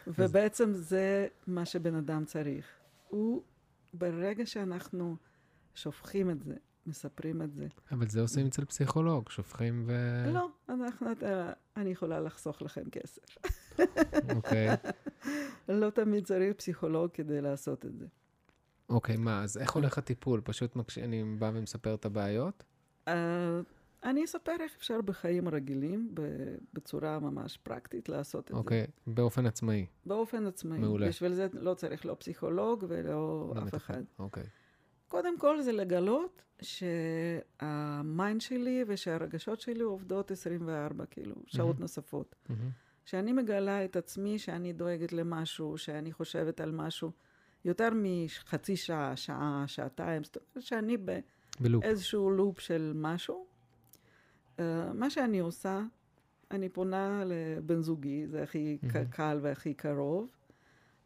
ובעצם זה מה שבן אדם צריך. הוא, ברגע שאנחנו שופכים את זה, מספרים את זה. אבל זה עושים אצל פסיכולוג, שופכים ו... לא, אנחנו, אני יכולה לחסוך לכם כסף. אוקיי. [laughs] לא תמיד צריך פסיכולוג כדי לעשות את זה. אוקיי, מה, אז איך הולך הטיפול? פשוט מקש... אני בא ומספר את הבעיות? Uh, אני אספר איך אפשר בחיים רגילים, בצורה ממש פרקטית, לעשות את אוקיי, זה. אוקיי, באופן עצמאי. באופן עצמאי. מעולה. בשביל זה לא צריך לא פסיכולוג ולא לא אף אחד. אוקיי. קודם כל זה לגלות שהמיינד שלי ושהרגשות שלי עובדות 24, כאילו, שעות Mhm. נוספות. מהמם. שאני מגלה את עצמי, שאני דואגת למשהו, שאני חושבת על משהו יותר מחצי שעה, שעה, שעתיים, זאת אומרת שאני. באיזשהו לופ של משהו. Uh, מה שאני עושה, אני פונה לבן זוגי, זה הכי mm-hmm. קל והכי קרוב,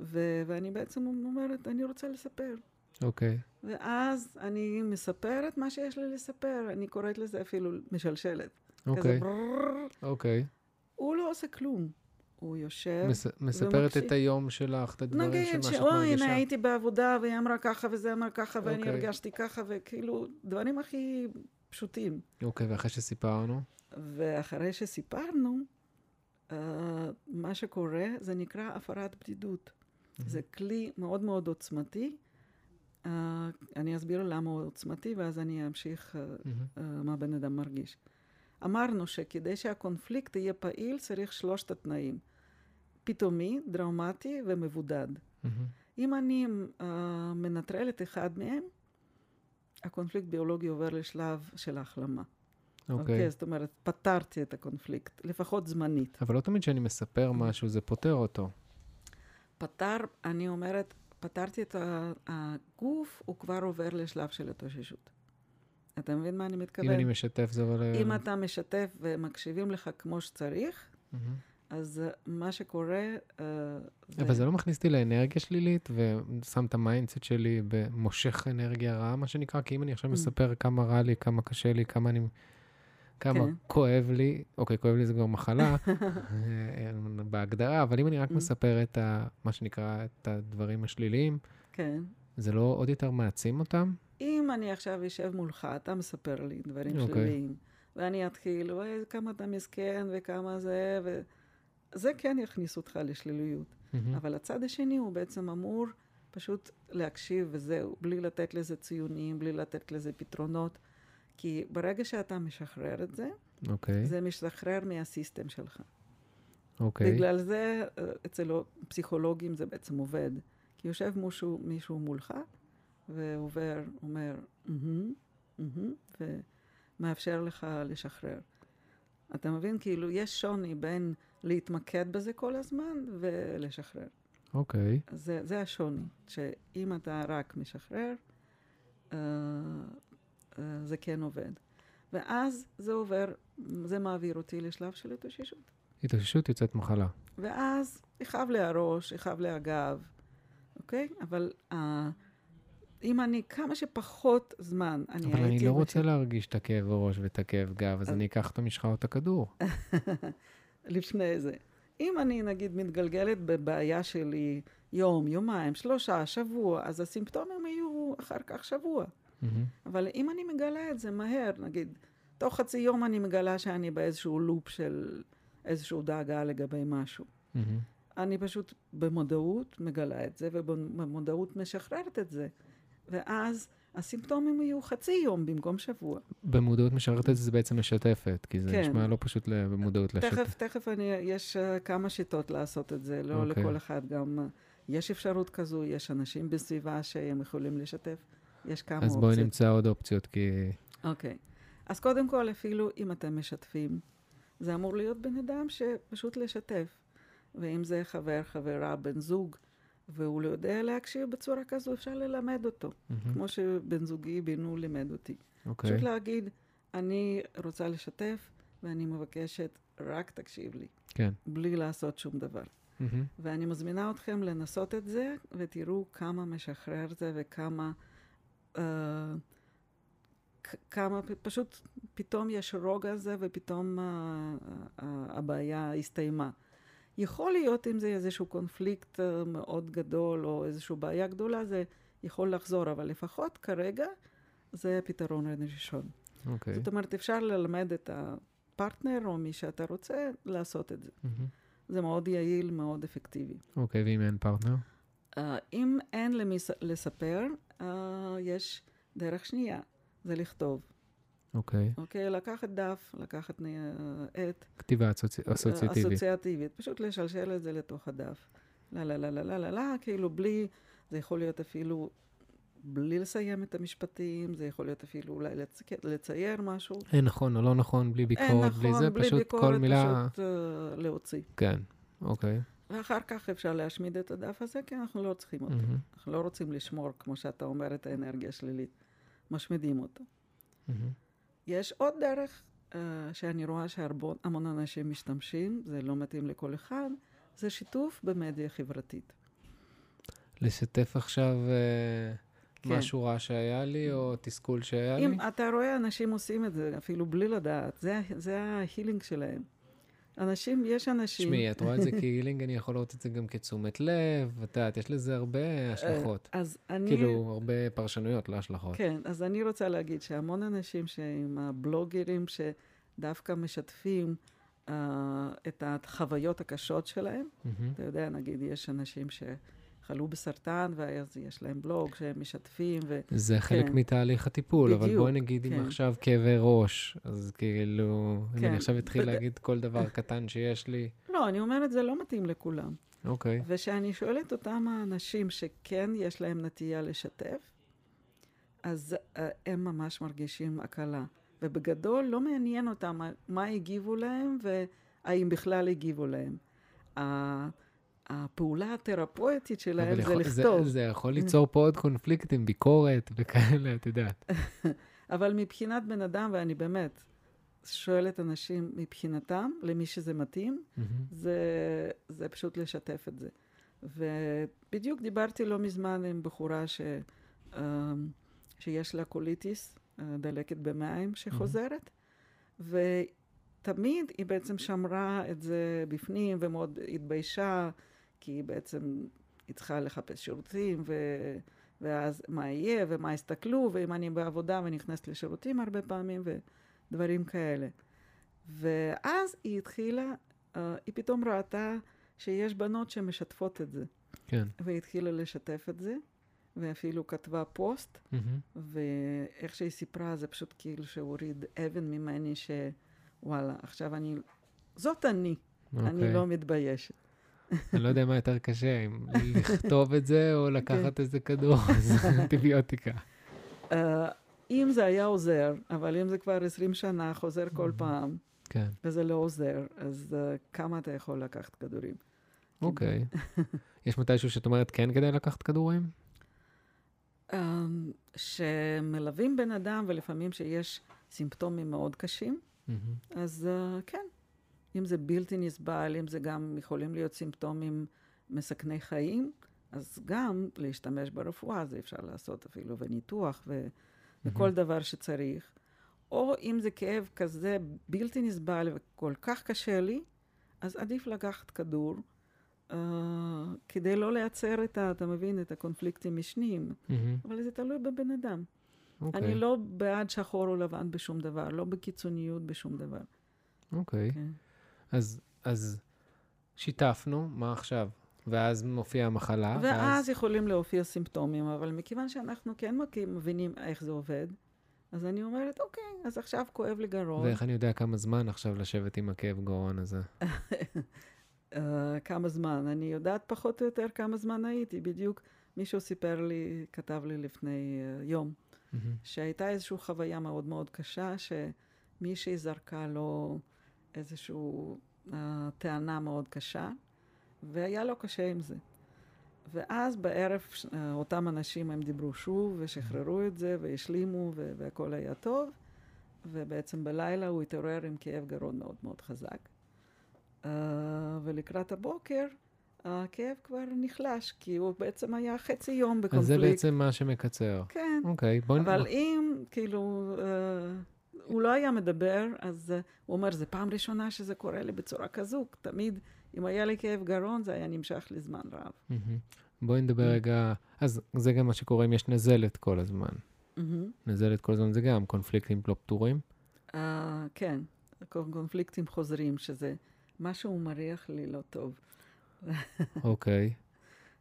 ו- ואני בעצם אומרת, אני רוצה לספר. אוקיי. ואז אני מספרת מה שיש לי לספר, אני קוראת לזה אפילו משלשלת. אוקיי. ברררר. אוקיי. הוא לא עושה כלום. הוא יושב, מס- מספרת ומקשיב. את היום שלך, את הדברים נגיד מה שאת שאוי, מרגישה. הנה הייתי בעבודה, והיא אמרה ככה, וזה אמר ככה, ואני אוקיי. הרגשתי ככה, וכאילו, דברים הכי פשוטים. אוקיי, ואחרי שסיפרנו? ואחרי שסיפרנו, uh, מה שקורה, זה נקרא הפרת בדידות. זה כלי מאוד מאוד עוצמתי. Uh, אני אסביר למה הוא עוצמתי, ואז אני אמשיך uh, מהמם. uh, מה בן אדם מרגיש. אמרנו שכדי שהקונפליקט יהיה פעיל, צריך שלושת התנאים. פתאומי, דרמטי ומבודד. מהמם. אם אני uh, מנטרלת אחד מהם, הקונפליקט ביולוגי עובר לשלב של ההחלמה. אוקיי. זאת אומרת, פתרתי את הקונפליקט, לפחות זמנית. אבל לא תמיד כשאני מספר משהו, זה פותר אותו. פתר, אני אומרת, פתרתי את הגוף, הוא כבר עובר לשלב של התאוששות. אתה מבין מה אני מתכוון? אם אני משתף, זה עולה... אם אתה משתף ומקשיבים לך כמו שצריך, מהמם. אז uh, מה שקורה... Uh, זה... אבל זה לא מכניס אותי לאנרגיה שלילית, ושם את ה mindset שלי במושך אנרגיה רעה, מה שנקרא, כי אם אני עכשיו Mm. מספר כמה רע לי, כמה קשה לי, כמה אני... כמה כן. כואב לי, אוקיי, כואב לי זה כבר מחלה [laughs] אה, בהגדרה, אבל אם אני רק Mm. מספר את ה... מה שנקרא, את הדברים השליליים, כן. זה לא עוד יותר מעצים אותם? אם אני עכשיו אשב מולך, אתה מספר לי דברים אוקיי. שליליים, ואני אתחיל, אוי, כמה אתה מסכן וכמה זה, וזה כן יכניס אותך לשליליות. מהמם. אבל הצד השני הוא בעצם אמור פשוט להקשיב וזהו, בלי לתת לזה ציונים, בלי לתת לזה פתרונות. כי ברגע שאתה משחרר את זה, אוקיי, זה משחרר מהסיסטם שלך. אוקיי. בגלל זה אה, אצל פסיכולוגים זה בעצם עובד. כי יושב מישהו, מישהו מולך, ועובר, אומר, אהמ, אהמ, ומאפשר לך לשחרר. אתה מבין? כאילו, יש שוני בין להתמקד בזה כל הזמן ולשחרר. אוקיי. אז זה, זה השוני, שאם אתה רק משחרר, אה, אה, זה כן עובד. ואז זה עובר, זה מעביר אותי לשלב של התאוששות. התאוששות יוצאת מחלה. ואז יכאב לי הראש, יכאב לי הגב, אוקיי? אבל uh, אם אני כמה שפחות זמן, אני אבל אני הייתי... לא רוצה להרגיש את הכאב ראש ואת הכאב גב, אז אז- אני אקח את המשחה או את הכדור. [laughs] לפני זה. אם אני נגיד מתגלגלת בבעיה שלי יום, יומיים, שלושה, שבוע, אז הסימפטומים יהיו אחר כך שבוע. מהמם. אבל אם אני מגלה את זה מהר, נגיד, תוך חצי יום אני מגלה שאני באיזשהו לופ של איזשהו דאגה לגבי משהו. מהמם. אני פשוט במודעות מגלה את זה, ובמודעות משחררת את זה. ואז הסימפטומים יהיו חצי יום במקום שבוע. במודעות משרתת זה בעצם משתפת, כי זה כן. נשמע לא פשוט במודעות לשתף. תכף, תכף אני, יש uh, כמה שיטות לעשות את זה, לא אוקיי. לכל אחד גם, uh, יש אפשרות כזו, יש אנשים בסביבה שהם יכולים לשתף, יש כמה אז אופציות. בואי נמצא עוד אופציות, כי... אוקיי. אז קודם כל, אפילו אם אתם משתפים, זה אמור להיות בן אדם שפשוט לשתף. ואם זה חבר, חברה, בן זוג, והוא לא יודע להקשיב בצורה כזו, אפשר ללמד אותו. מהמם. כמו שבן זוגי בנו לימד אותי. אוקיי. פשוט להגיד, אני רוצה לשתף, ואני מבקשת, רק תקשיב לי, כן. בלי לעשות שום דבר. מהמם. ואני מזמינה אתכם לנסות את זה, ותראו כמה משחרר זה וכמה... כ- כמה, פשוט פתאום יש רוגע זה ופתאום אה, אה, הבעיה הסתיימה. יכול להיות אם זה איזשהו קונפליקט אה, מאוד גדול או איזושהי בעיה גדולה, זה יכול לחזור, אבל לפחות כרגע זה הפתרון הראשון. אוקיי. זאת אומרת, אפשר ללמד את הפרטנר או מי שאתה רוצה לעשות את זה. מהמם. זה מאוד יעיל, מאוד אפקטיבי. אוקיי, ואם אין פרטנר? Uh, אם אין למי לספר, uh, יש דרך שנייה, זה לכתוב. אוקיי. אוקיי? לקחת דף, לקחת עט. כתיבה אסוצ- אה, אסוציאטיבית. אסוציאטיבית. פשוט לשלשל את זה לתוך הדף. לא, לא, לא, לא, לא, לא, לא, כאילו בלי, זה יכול להיות אפילו בלי לסיים את המשפטים, זה יכול להיות אפילו אולי לצ... לצייר משהו. אין נכון או לא נכון, בלי ביקורת, נכון, בלי זה, בלי פשוט ביקורת, כל מילה... פשוט uh, להוציא. כן, אוקיי. ואחר כך אפשר להשמיד את הדף הזה, כי אנחנו לא צריכים אותו. Mm-hmm. אנחנו לא רוצים לשמור, כמו שאתה אומר, את האנרגיה השלילית. משמידים אותו. Mm-hmm. יש עוד דרך uh, שאני רואה שהמון אנשים משתמשים, זה לא מתאים לכל אחד, זה שיתוף במדיה חברתית. לשתף עכשיו uh, כן. משהו רע שהיה לי, או תסכול שהיה אם לי? אם אתה רואה אנשים עושים את זה, אפילו בלי לדעת, זה, זה ההילינג שלהם. אנשים, יש אנשים... תשמעי, את רואה את זה [laughs] כהילינג, אני יכול לראות את זה גם כתשומת לב, ואת יודעת, יש לזה הרבה השלכות. אז אני... כאילו, הרבה פרשנויות, לא השלכות. כן, אז אני רוצה להגיד שהמון אנשים שהם הבלוגרים שדווקא משתפים uh, את החוויות הקשות שלהם, Mm-hmm. אתה יודע, נגיד, יש אנשים ש... חלו בסרטן, ואז יש להם בלוג שהם משתפים. ו... זה חלק כן. מתהליך הטיפול, בדיוק, אבל בואי נגיד כן. אם עכשיו כאבי ראש, אז כאילו, אם כן. אני עכשיו אתחיל בד- להגיד כל דבר קטן שיש לי, לא, אני אומרת, זה לא מתאים לכולם. אוקיי. וכשאני שואלת אותם האנשים שכן יש להם נטייה לשתף, אז uh, הם ממש מרגישים הקלה. ובגדול לא מעניין אותם מה, מה הגיבו להם והאם בכלל הגיבו להם. ה- הפעולה התרפויטית שלהם זה יכול- לכתוב. זה, זה יכול ליצור פה עוד קונפליקטים, ביקורת [laughs] וכאלה, את יודעת. [laughs] אבל מבחינת בן אדם, ואני באמת שואלת אנשים מבחינתם, למי שזה מתאים, מהמם. זה, זה פשוט לשתף את זה. ובדיוק דיברתי לא מזמן עם בחורה ש, אה, שיש לה קוליטיס, אה, דלקת במעיים שחוזרת, ותמיד היא בעצם שמרה את זה בפנים ומאוד התביישה, כי היא בעצם, היא צריכה לחפש שירותים, ו... ואז מה יהיה, ומה יסתכלו, ואם אני בעבודה ונכנסת לשירותים הרבה פעמים, ודברים כאלה. ואז היא התחילה, uh, היא פתאום ראתה שיש בנות שמשתפות את זה. כן. והיא התחילה לשתף את זה, ואפילו כתבה פוסט, מהמם. ואיך שהיא סיפרה, זה פשוט כאילו שהוריד אבן ממני, שוואלה, עכשיו אני, זאת אני, אוקיי. אני לא מתביישת. אני לא יודע מה יותר קשה, אם לכתוב את זה או לקחת איזה כדור, אז אנטיביוטיקה. Uh, אם זה היה עוזר, אבל אם זה כבר 20 שנה, חוזר כל פעם, כן, וזה לא עוזר, אז uh, כמה אתה יכול לקחת כדורים? אוקיי. [laughs] יש מתישהו שאת אומרת כן כדאי לקחת כדורים? Um, שמלווים בן אדם, ולפעמים שיש סימפטומים מאוד קשים, מהמם. אז uh, כן. אם זה בלתי נסבל, אם זה גם יכולים להיות סימפטומים מסכני חיים, אז גם להשתמש ברפואה, זה אפשר לעשות אפילו וניתוח ו- וכל דבר שצריך. או אם זה כאב כזה בלתי נסבל וכל כך קשה לי, אז עדיף לקחת כדור, uh, כדי לא לייצר את ה... אתה מבין? את הקונפליקטים משניים. מהמם. אבל זה תלוי בבן אדם. אוקיי. אני לא בעד שחור או לבן בשום דבר, לא בקיצוניות בשום דבר. אוקיי. כן. אז, אז שיתפנו, מה עכשיו? ואז מופיעה המחלה, ואז יכולים להופיע סימפטומים, אבל מכיוון שאנחנו כן מבינים איך זה עובד, אז אני אומרת, אוקיי, אז עכשיו כואב לי גרון. ואיך אני יודע כמה זמן עכשיו לשבת עם הכאב גרון הזה? uh, [laughs] כמה זמן? אני יודעת פחות או יותר כמה זמן הייתי. בדיוק מישהו סיפר לי, כתב לי לפני uh, יום, מהמם. שהייתה איזושהי חוויה מאוד מאוד קשה, שמישהי זרקה לו איזושהי uh, טענה מאוד קשה, והיה לו קשה עם זה. ואז בערב uh, אותם אנשים הם דיברו שוב ושחררו את זה והשלימו והכל היה טוב, ובעצם בלילה הוא התעורר עם כאב גרון מאוד מאוד חזק. Uh, ולקראת הבוקר הכאב כבר נחלש, כי הוא בעצם היה חצי יום בקונפליקט. אז זה בעצם מה שמקצר. כן, אוקיי, בואי... אבל אם, כאילו, אה, הוא לא היה מדבר, אז הוא אומר, זו פעם ראשונה שזה קורה לי בצורה כזו. תמיד, אם היה לי כאב גרון, זה היה נמשך לי זמן רב. בואי נדבר רגע, אז זה גם מה שקורה אם יש נזלת כל הזמן. נזלת כל הזמן זה גם קונפליקטים לא פתורים. אה, כן, קונ- קונפליקטים חוזרים, שזה משהו מריח לי לא טוב. [laughs] אוקיי.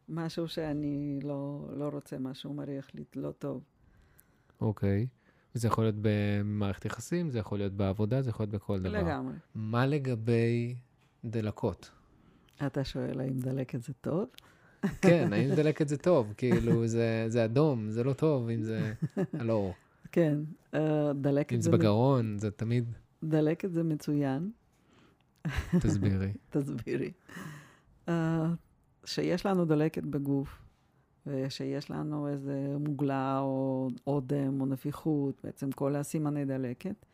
משהו שאני לא, לא רוצה, משהו מריח לי לא טוב. אוקיי. זה יכול להיות במערכת יחסים, זה יכול להיות בעבודה, זה יכול להיות בכל דבר. לגמרי. מה לגבי דלקות? אתה שואל האם דלקת זה טוב? כן, האם [laughs] דלקת זה טוב? כאילו, זה, זה אדום, זה לא טוב אם זה על אור. כן, אה, דלקת אם זה... זה בגרון, זה תמיד... דלקת זה מצוין. תסבירי. [laughs] תסבירי. אה, שיש לנו דלקת בגוף, ושיש לנו איזה מוגלה או אודם או נפיחות, בעצם כל הסימני דלקת,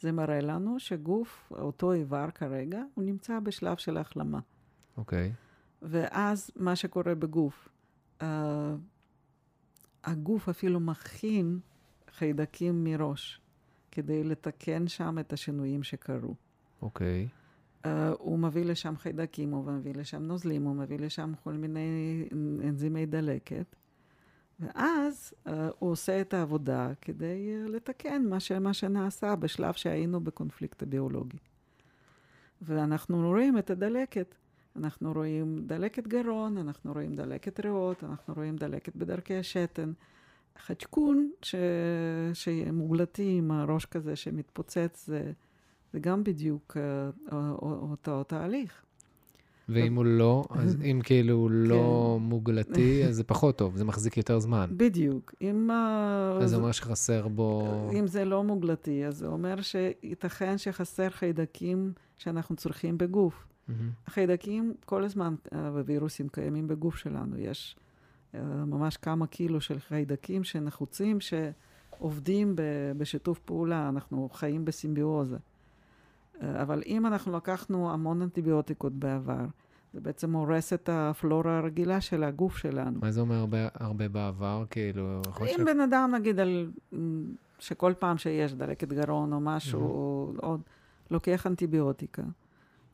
זה מראה לנו שגוף, אותו איבר כרגע, הוא נמצא בשלב של החלמה. אוקיי. ואז מה שקורה בגוף, uh, הגוף אפילו מכין חיידקים מראש, כדי לתקן שם את השינויים שקרו. אוקיי. Uh, הוא מביא לשם חיידקים, הוא מביא לשם נוזלים, הוא מביא לשם כל מיני אנזימי דלקת, ואז uh, הוא עושה את העבודה כדי uh, לתקן מה, ש, מה שנעשה בשלב שהיינו בקונפליקט הביולוגי. ואנחנו רואים את הדלקת. אנחנו רואים דלקת גרון, אנחנו רואים דלקת ריאות, אנחנו רואים דלקת בדרכי השתן. חדשקון ש... שמוגלתי עם הראש כזה שמתפוצץ, זה, זה גם בדיוק uh, אותו תהליך. ואם הוא לא, אז [laughs] אם כאילו הוא לא כן. מוגלתי, אז זה פחות טוב, זה מחזיק יותר זמן. בדיוק. אם... אז זה אומר שחסר בו... אם זה לא מוגלתי, אז זה אומר שייתכן שחסר חיידקים שאנחנו צריכים בגוף. החיידקים כל הזמן, ווירוסים קיימים בגוף שלנו. יש uh, ממש כמה קילו של חיידקים שנחוצים, שעובדים בשיתוף פעולה, אנחנו חיים בסימביוזה. Uh, אבל אם אנחנו לקחנו המון אנטיביוטיקות בעבר, זה בעצם הורס את הפלורה הרגילה של הגוף שלנו. מה זה אומר הרבה, הרבה בעבר? כאילו, אם בן אדם, נגיד, על, שכל פעם שיש דלקת גרון או משהו, mm-hmm. או, או לוקח אנטיביוטיקה,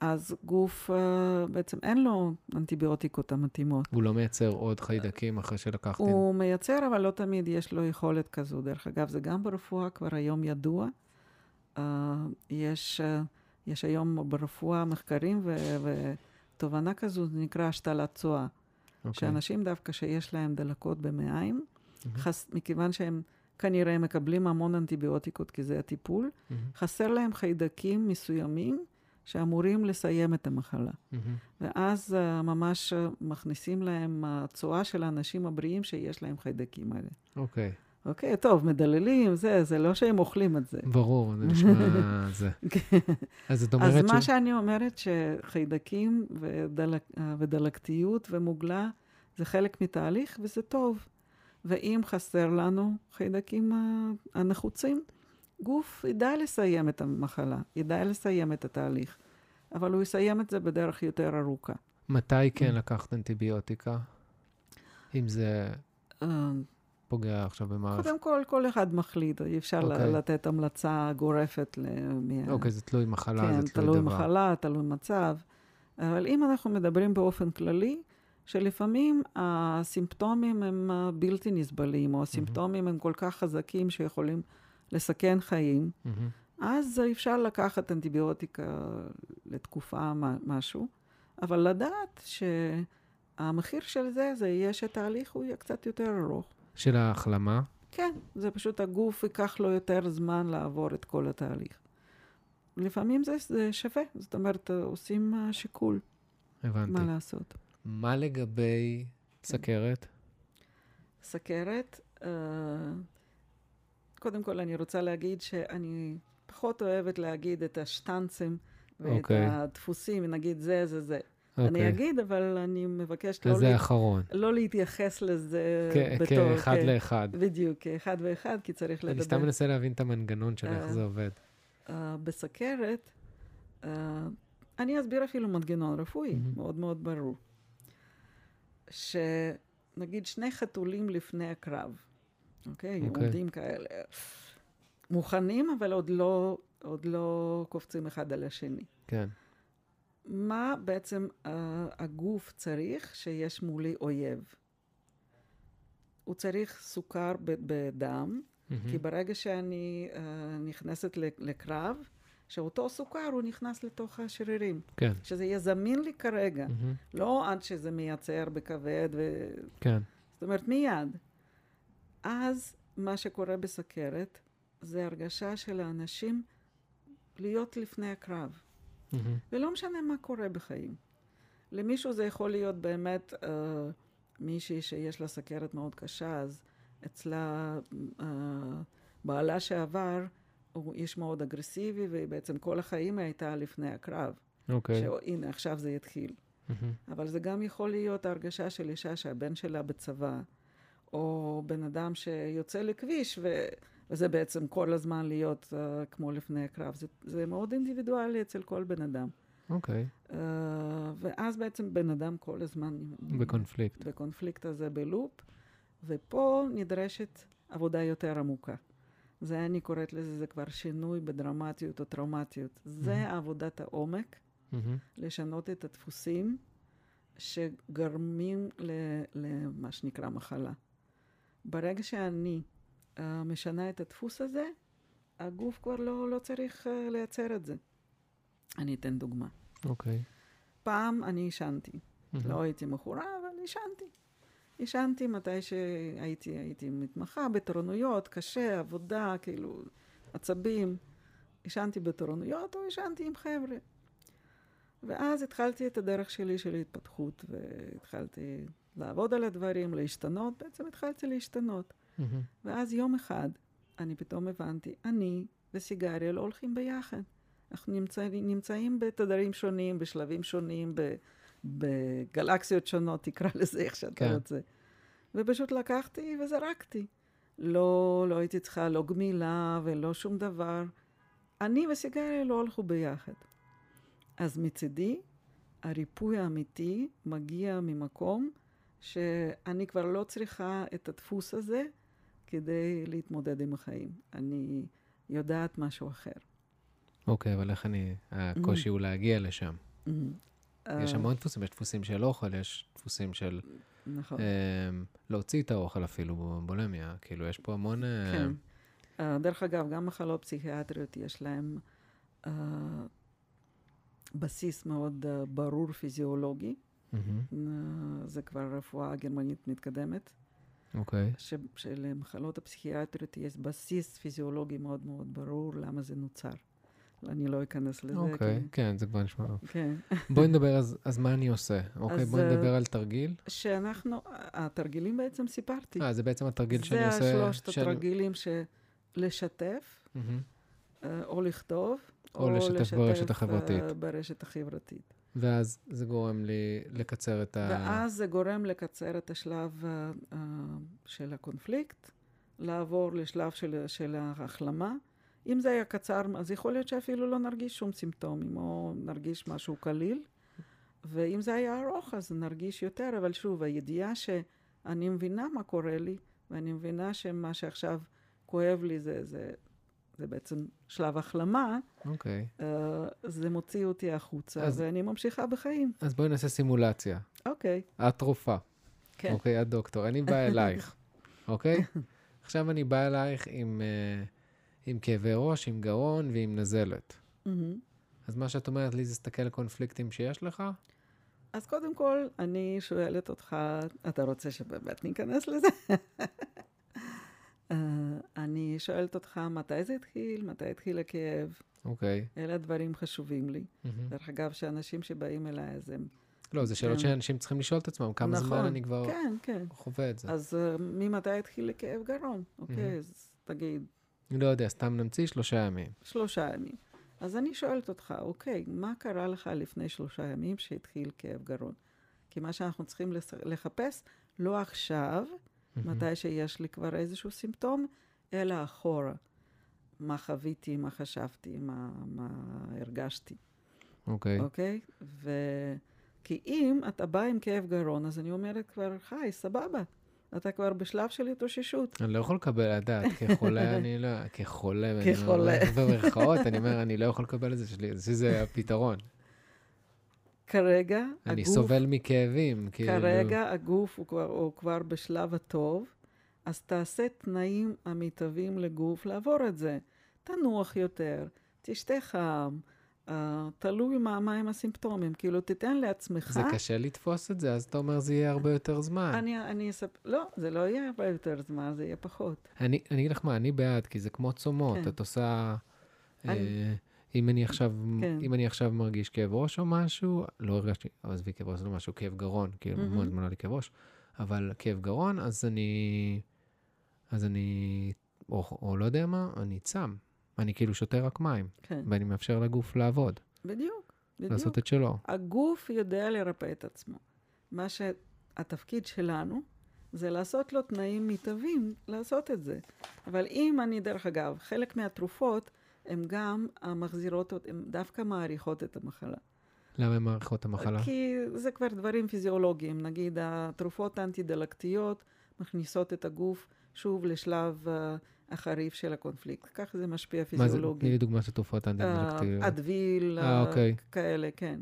אז גוף, uh, בעצם אין לו אנטיביוטיקות המתאימות. הוא לא מייצר עוד חיידקים אחרי שלקחתי? הוא מייצר, אבל לא תמיד יש לו יכולת כזו. דרך אגב, זה גם ברפואה כבר היום ידוע. Uh, יש, uh, יש היום ברפואה מחקרים ותובנה כזו, זה נקרא השתלת צואה. Okay. אוקיי. שאנשים דווקא שיש להם דלקות במעיים, mm-hmm. חס, מכיוון שהם כנראה מקבלים המון אנטיביוטיקות, כי זה הטיפול, mm-hmm. חסר להם חיידקים מסוימים. שאמורים לסיים את המחלה. Mm-hmm. ואז uh, ממש מכניסים להם הצואה של האנשים הבריאים שיש להם חיידקים האלה. אוקיי. Okay. אוקיי, טוב, מדללים, זה, זה לא שהם אוכלים את זה. ברור, זה [laughs] נשמע זה. כן. אז את אומרת ש... אז מה שאני אומרת, שחיידקים ודלק, ודלקתיות ומוגלה זה חלק מתהליך, וזה טוב. ואם חסר לנו חיידקים הנחוצים, גוף ידע לסיים את המחלה, ידע לסיים את התהליך, אבל הוא יסיים את זה בדרך יותר ארוכה. מתי כן לקחת אנטיביוטיקה? אם זה אה, פוגע עכשיו במערכת? קודם כל, כל אחד מחליט, אי אפשר okay. אוקיי. לתת המלצה גורפת. אוקיי, okay, זה תלוי מחלה, כן, זה תלוי, תלוי דבר. מחלה, תלוי מצב. אבל אם אנחנו מדברים באופן כללי, שלפעמים הסימפטומים הם בלתי נסבלים, או הסימפטומים mm-hmm. הם כל כך חזקים שיכולים לסכן חיים, mm-hmm. אז אפשר לקחת אנטיביוטיקה לתקופה משהו, אבל לדעת שהמחיר של זה, זה יהיה שהתהליך הוא יהיה קצת יותר ארוך. של ההחלמה? כן, זה פשוט הגוף ייקח לו יותר זמן לעבור את כל התהליך. לפעמים זה, זה שווה, זאת אומרת, עושים שיקול. הבנתי. מה לעשות. מה לגבי כן. סכרת? סכרת, uh, קודם כל אני רוצה להגיד שאני פחות אוהבת להגיד את השטנצים ואת okay. אוקיי. הדפוסים, נגיד זה, זה, זה. Okay. אני אוקיי. אגיד, אבל אני מבקשת לא, לה... לא להתייחס לזה כ- בתור... כאחד כ- לאחד. בדיוק, כאחד ואחד, כי צריך לדבר. אני סתם מנסה להבין את המנגנון של איך uh, זה עובד. Uh, בסכרת, uh, אני אסביר אפילו מנגנון רפואי, mm-hmm. מאוד מאוד ברור. שנגיד שני חתולים לפני הקרב, אוקיי? Okay. אוקיי. עומדים כאלה, מוכנים, אבל עוד לא, עוד לא קופצים אחד על השני. כן. מה בעצם uh, הגוף צריך שיש מולי אויב? הוא צריך סוכר בדם, mm-hmm. כי ברגע שאני uh, נכנסת לקרב, שאותו סוכר הוא נכנס לתוך השרירים. כן. שזה יהיה זמין לי כרגע, mm-hmm. לא עד שזה מייצר בכבד ו... כן. זאת אומרת, מיד. אז מה שקורה בסכרת זה הרגשה של האנשים להיות לפני הקרב. Mm-hmm. ולא משנה מה קורה בחיים. למישהו זה יכול להיות באמת אה, מישהי שיש לה סכרת מאוד קשה, אז אצלה uh, בעלה שעבר הוא איש מאוד אגרסיבי, ובעצם כל החיים הייתה לפני הקרב. אוקיי. Okay. שהנה, עכשיו זה יתחיל. Mm-hmm. אבל זה גם יכול להיות ההרגשה של אישה שהבן שלה בצבא, או בן אדם שיוצא לכביש, ו... וזה בעצם כל הזמן להיות uh, כמו לפני הקרב. זה, זה מאוד אינדיבידואלי אצל כל בן אדם. אוקיי. Okay. Uh, ואז בעצם בן אדם כל הזמן... בקונפליקט. בקונפליקט הזה בלופ, ופה נדרשת עבודה יותר עמוקה. זה אני קוראת לזה, זה כבר שינוי בדרמטיות או טראומטיות. Mm-hmm. זה עבודת העומק, mm-hmm. לשנות את הדפוסים שגרמים למה שנקרא מחלה. ברגע שאני משנה את הדפוס הזה, הגוף כבר לא, לא צריך uh, לייצר את זה. אני אתן דוגמה. אוקיי. Okay. פעם אני עישנתי. Mm-hmm. לא הייתי מכורה, אבל עישנתי. עישנתי מתי שהייתי הייתי מתמחה בתורנויות, קשה, עבודה, כאילו, עצבים. עישנתי בתורנויות או עישנתי עם חבר'ה. ואז התחלתי את הדרך שלי של התפתחות, והתחלתי לעבוד על הדברים, להשתנות, בעצם התחלתי להשתנות. Mm-hmm. ואז יום אחד אני פתאום הבנתי, אני וסיגריה לא הולכים ביחד. אנחנו נמצא, נמצאים בתדרים שונים, בשלבים שונים, בגלקסיות שונות, תקרא לזה איך שאתה כן. רוצה. ופשוט לקחתי וזרקתי. לא, לא הייתי צריכה לא גמילה ולא שום דבר. אני וסיגריה לא הלכו ביחד. אז מצידי, הריפוי האמיתי מגיע ממקום שאני כבר לא צריכה את הדפוס הזה כדי להתמודד עם החיים. אני יודעת משהו אחר. אוקיי, okay, אבל איך אני... הקושי mm-hmm. הוא להגיע לשם. Mm-hmm. יש המון דפוסים, יש דפוסים של אוכל, יש דפוסים של... נכון. אה, להוציא את האוכל אפילו, בולמיה. כאילו, יש פה המון... אה, כן. Uh, דרך אגב, גם מחלות פסיכיאטריות יש להן uh, בסיס מאוד uh, ברור פיזיולוגי. Mm-hmm. Uh, זה כבר רפואה גרמנית מתקדמת. אוקיי. Okay. שלמחלות הפסיכיאטריות יש בסיס פיזיולוגי מאוד מאוד ברור למה זה נוצר. אני לא אכנס לזה. אוקיי, okay, כי... כן, זה כבר נשמע. כן. בואי נדבר, אז, אז מה אני עושה? אוקיי, okay, בואי נדבר על תרגיל. שאנחנו, התרגילים בעצם סיפרתי. אה, זה בעצם התרגיל שאני עושה... זה השלושת של... התרגילים שלשתף, mm-hmm. או לכתוב, או, או לשתף, לשתף ברשת החברתית. ברשת החברתית. ואז זה גורם לי לקצר את ה... ואז זה גורם לקצר את השלב uh, של הקונפליקט, לעבור לשלב של, של ההחלמה. אם זה היה קצר, אז יכול להיות שאפילו לא נרגיש שום סימפטומים, או נרגיש משהו קליל. ואם זה היה ארוך, אז נרגיש יותר, אבל שוב, הידיעה שאני מבינה מה קורה לי, ואני מבינה שמה שעכשיו כואב לי זה, זה, זה בעצם שלב החלמה, אוקיי. Okay. uh, זה מוציא אותי החוצה, אז, ואני ממשיכה בחיים. אז בואי נעשה סימולציה. אוקיי. Okay. את רופאה. כן. אוקיי, את דוקטור. אני בא [laughs] אלייך, אוקיי? okay? [laughs] עכשיו אני בא אלייך עם... Uh, עם כאבי ראש, עם גרון ועם נזלת. Mm-hmm. אז מה שאת אומרת לי זה להסתכל על קונפליקטים שיש לך? אז קודם כל, אני שואלת אותך, אתה רוצה שבאמת ניכנס לזה? [laughs] uh, אני שואלת אותך, מתי זה התחיל? מתי התחיל הכאב? אוקיי. Okay. אלה הדברים חשובים לי. Mm-hmm. דרך אגב, שאנשים שבאים אליי, אז הם... לא, זה שאלות כן. שאנשים צריכים לשאול את עצמם, כמה נכון, זמן אני כבר כן, כן. חווה את זה. אז uh, ממתי התחיל לכאב גרון? אוקיי, mm-hmm. אז תגיד, לא יודע, סתם נמציא שלושה ימים. שלושה ימים. אז אני שואלת אותך, אוקיי, מה קרה לך לפני שלושה ימים שהתחיל כאב גרון? כי מה שאנחנו צריכים לחפש, לא עכשיו, mm-hmm. מתי שיש לי כבר איזשהו סימפטום, אלא אחורה. מה חוויתי, מה חשבתי, מה, מה הרגשתי. אוקיי. Okay. אוקיי? Okay? ו... כי אם אתה בא עם כאב גרון, אז אני אומרת כבר, חי, סבבה. אתה כבר בשלב של התאוששות. אני לא יכול לקבל, את יודעת, כחולה [laughs] אני לא, כחולה, כחולה. [laughs] במרכאות, אני אומר, אני לא יכול לקבל את זה שלי, זה הפתרון. כרגע הגוף... אני סובל מכאבים, כאילו... כרגע הגוף הוא כבר, הוא כבר בשלב הטוב, אז תעשה תנאים המיטביים לגוף לעבור את זה. תנוח יותר, תשתה חם, Uh, תלוי מה, מה הם הסימפטומים, כאילו תיתן לעצמך... זה קשה לתפוס את זה, אז אתה אומר זה יהיה הרבה יותר זמן. אני, אני אספ... לא, זה לא יהיה הרבה יותר זמן, זה יהיה פחות. אני, אני אגיד לך מה, אני בעד, כי זה כמו צומות, כן. את עושה... אני... אה, אם אני עכשיו, כן. אם אני עכשיו מרגיש כאב ראש או משהו, לא הרגשתי, עזבי כאב ראש זה לא משהו, כאב גרון, כאילו, mm-hmm. מאוד זמן לי כאב ראש, אבל כאב גרון, אז אני, אז אני, או, או לא יודע מה, אני צם. אני כאילו שותה רק מים, כן, ואני מאפשר לגוף לעבוד, בדיוק, בדיוק. לעשות את שלו. הגוף יודע לרפא את עצמו. מה שהתפקיד שלנו זה לעשות לו תנאים מיטביים לעשות את זה. אבל אם אני, דרך אגב, חלק מהתרופות, הן גם מחזירות, הן דווקא מאריכות את המחלה. למה הן מאריכות את המחלה? כי זה כבר דברים פיזיולוגיים. נגיד, התרופות האנטי-דלקתיות מכניסות את הגוף שוב לשלב uh, החריף של הקונפליקט. ככה זה משפיע מה זה, פיזיולוגית. תני לי דוגמה של תרופות אה, אנטי-דלקתיות. אדוויל, אה, אה, אוקיי. כאלה, כן.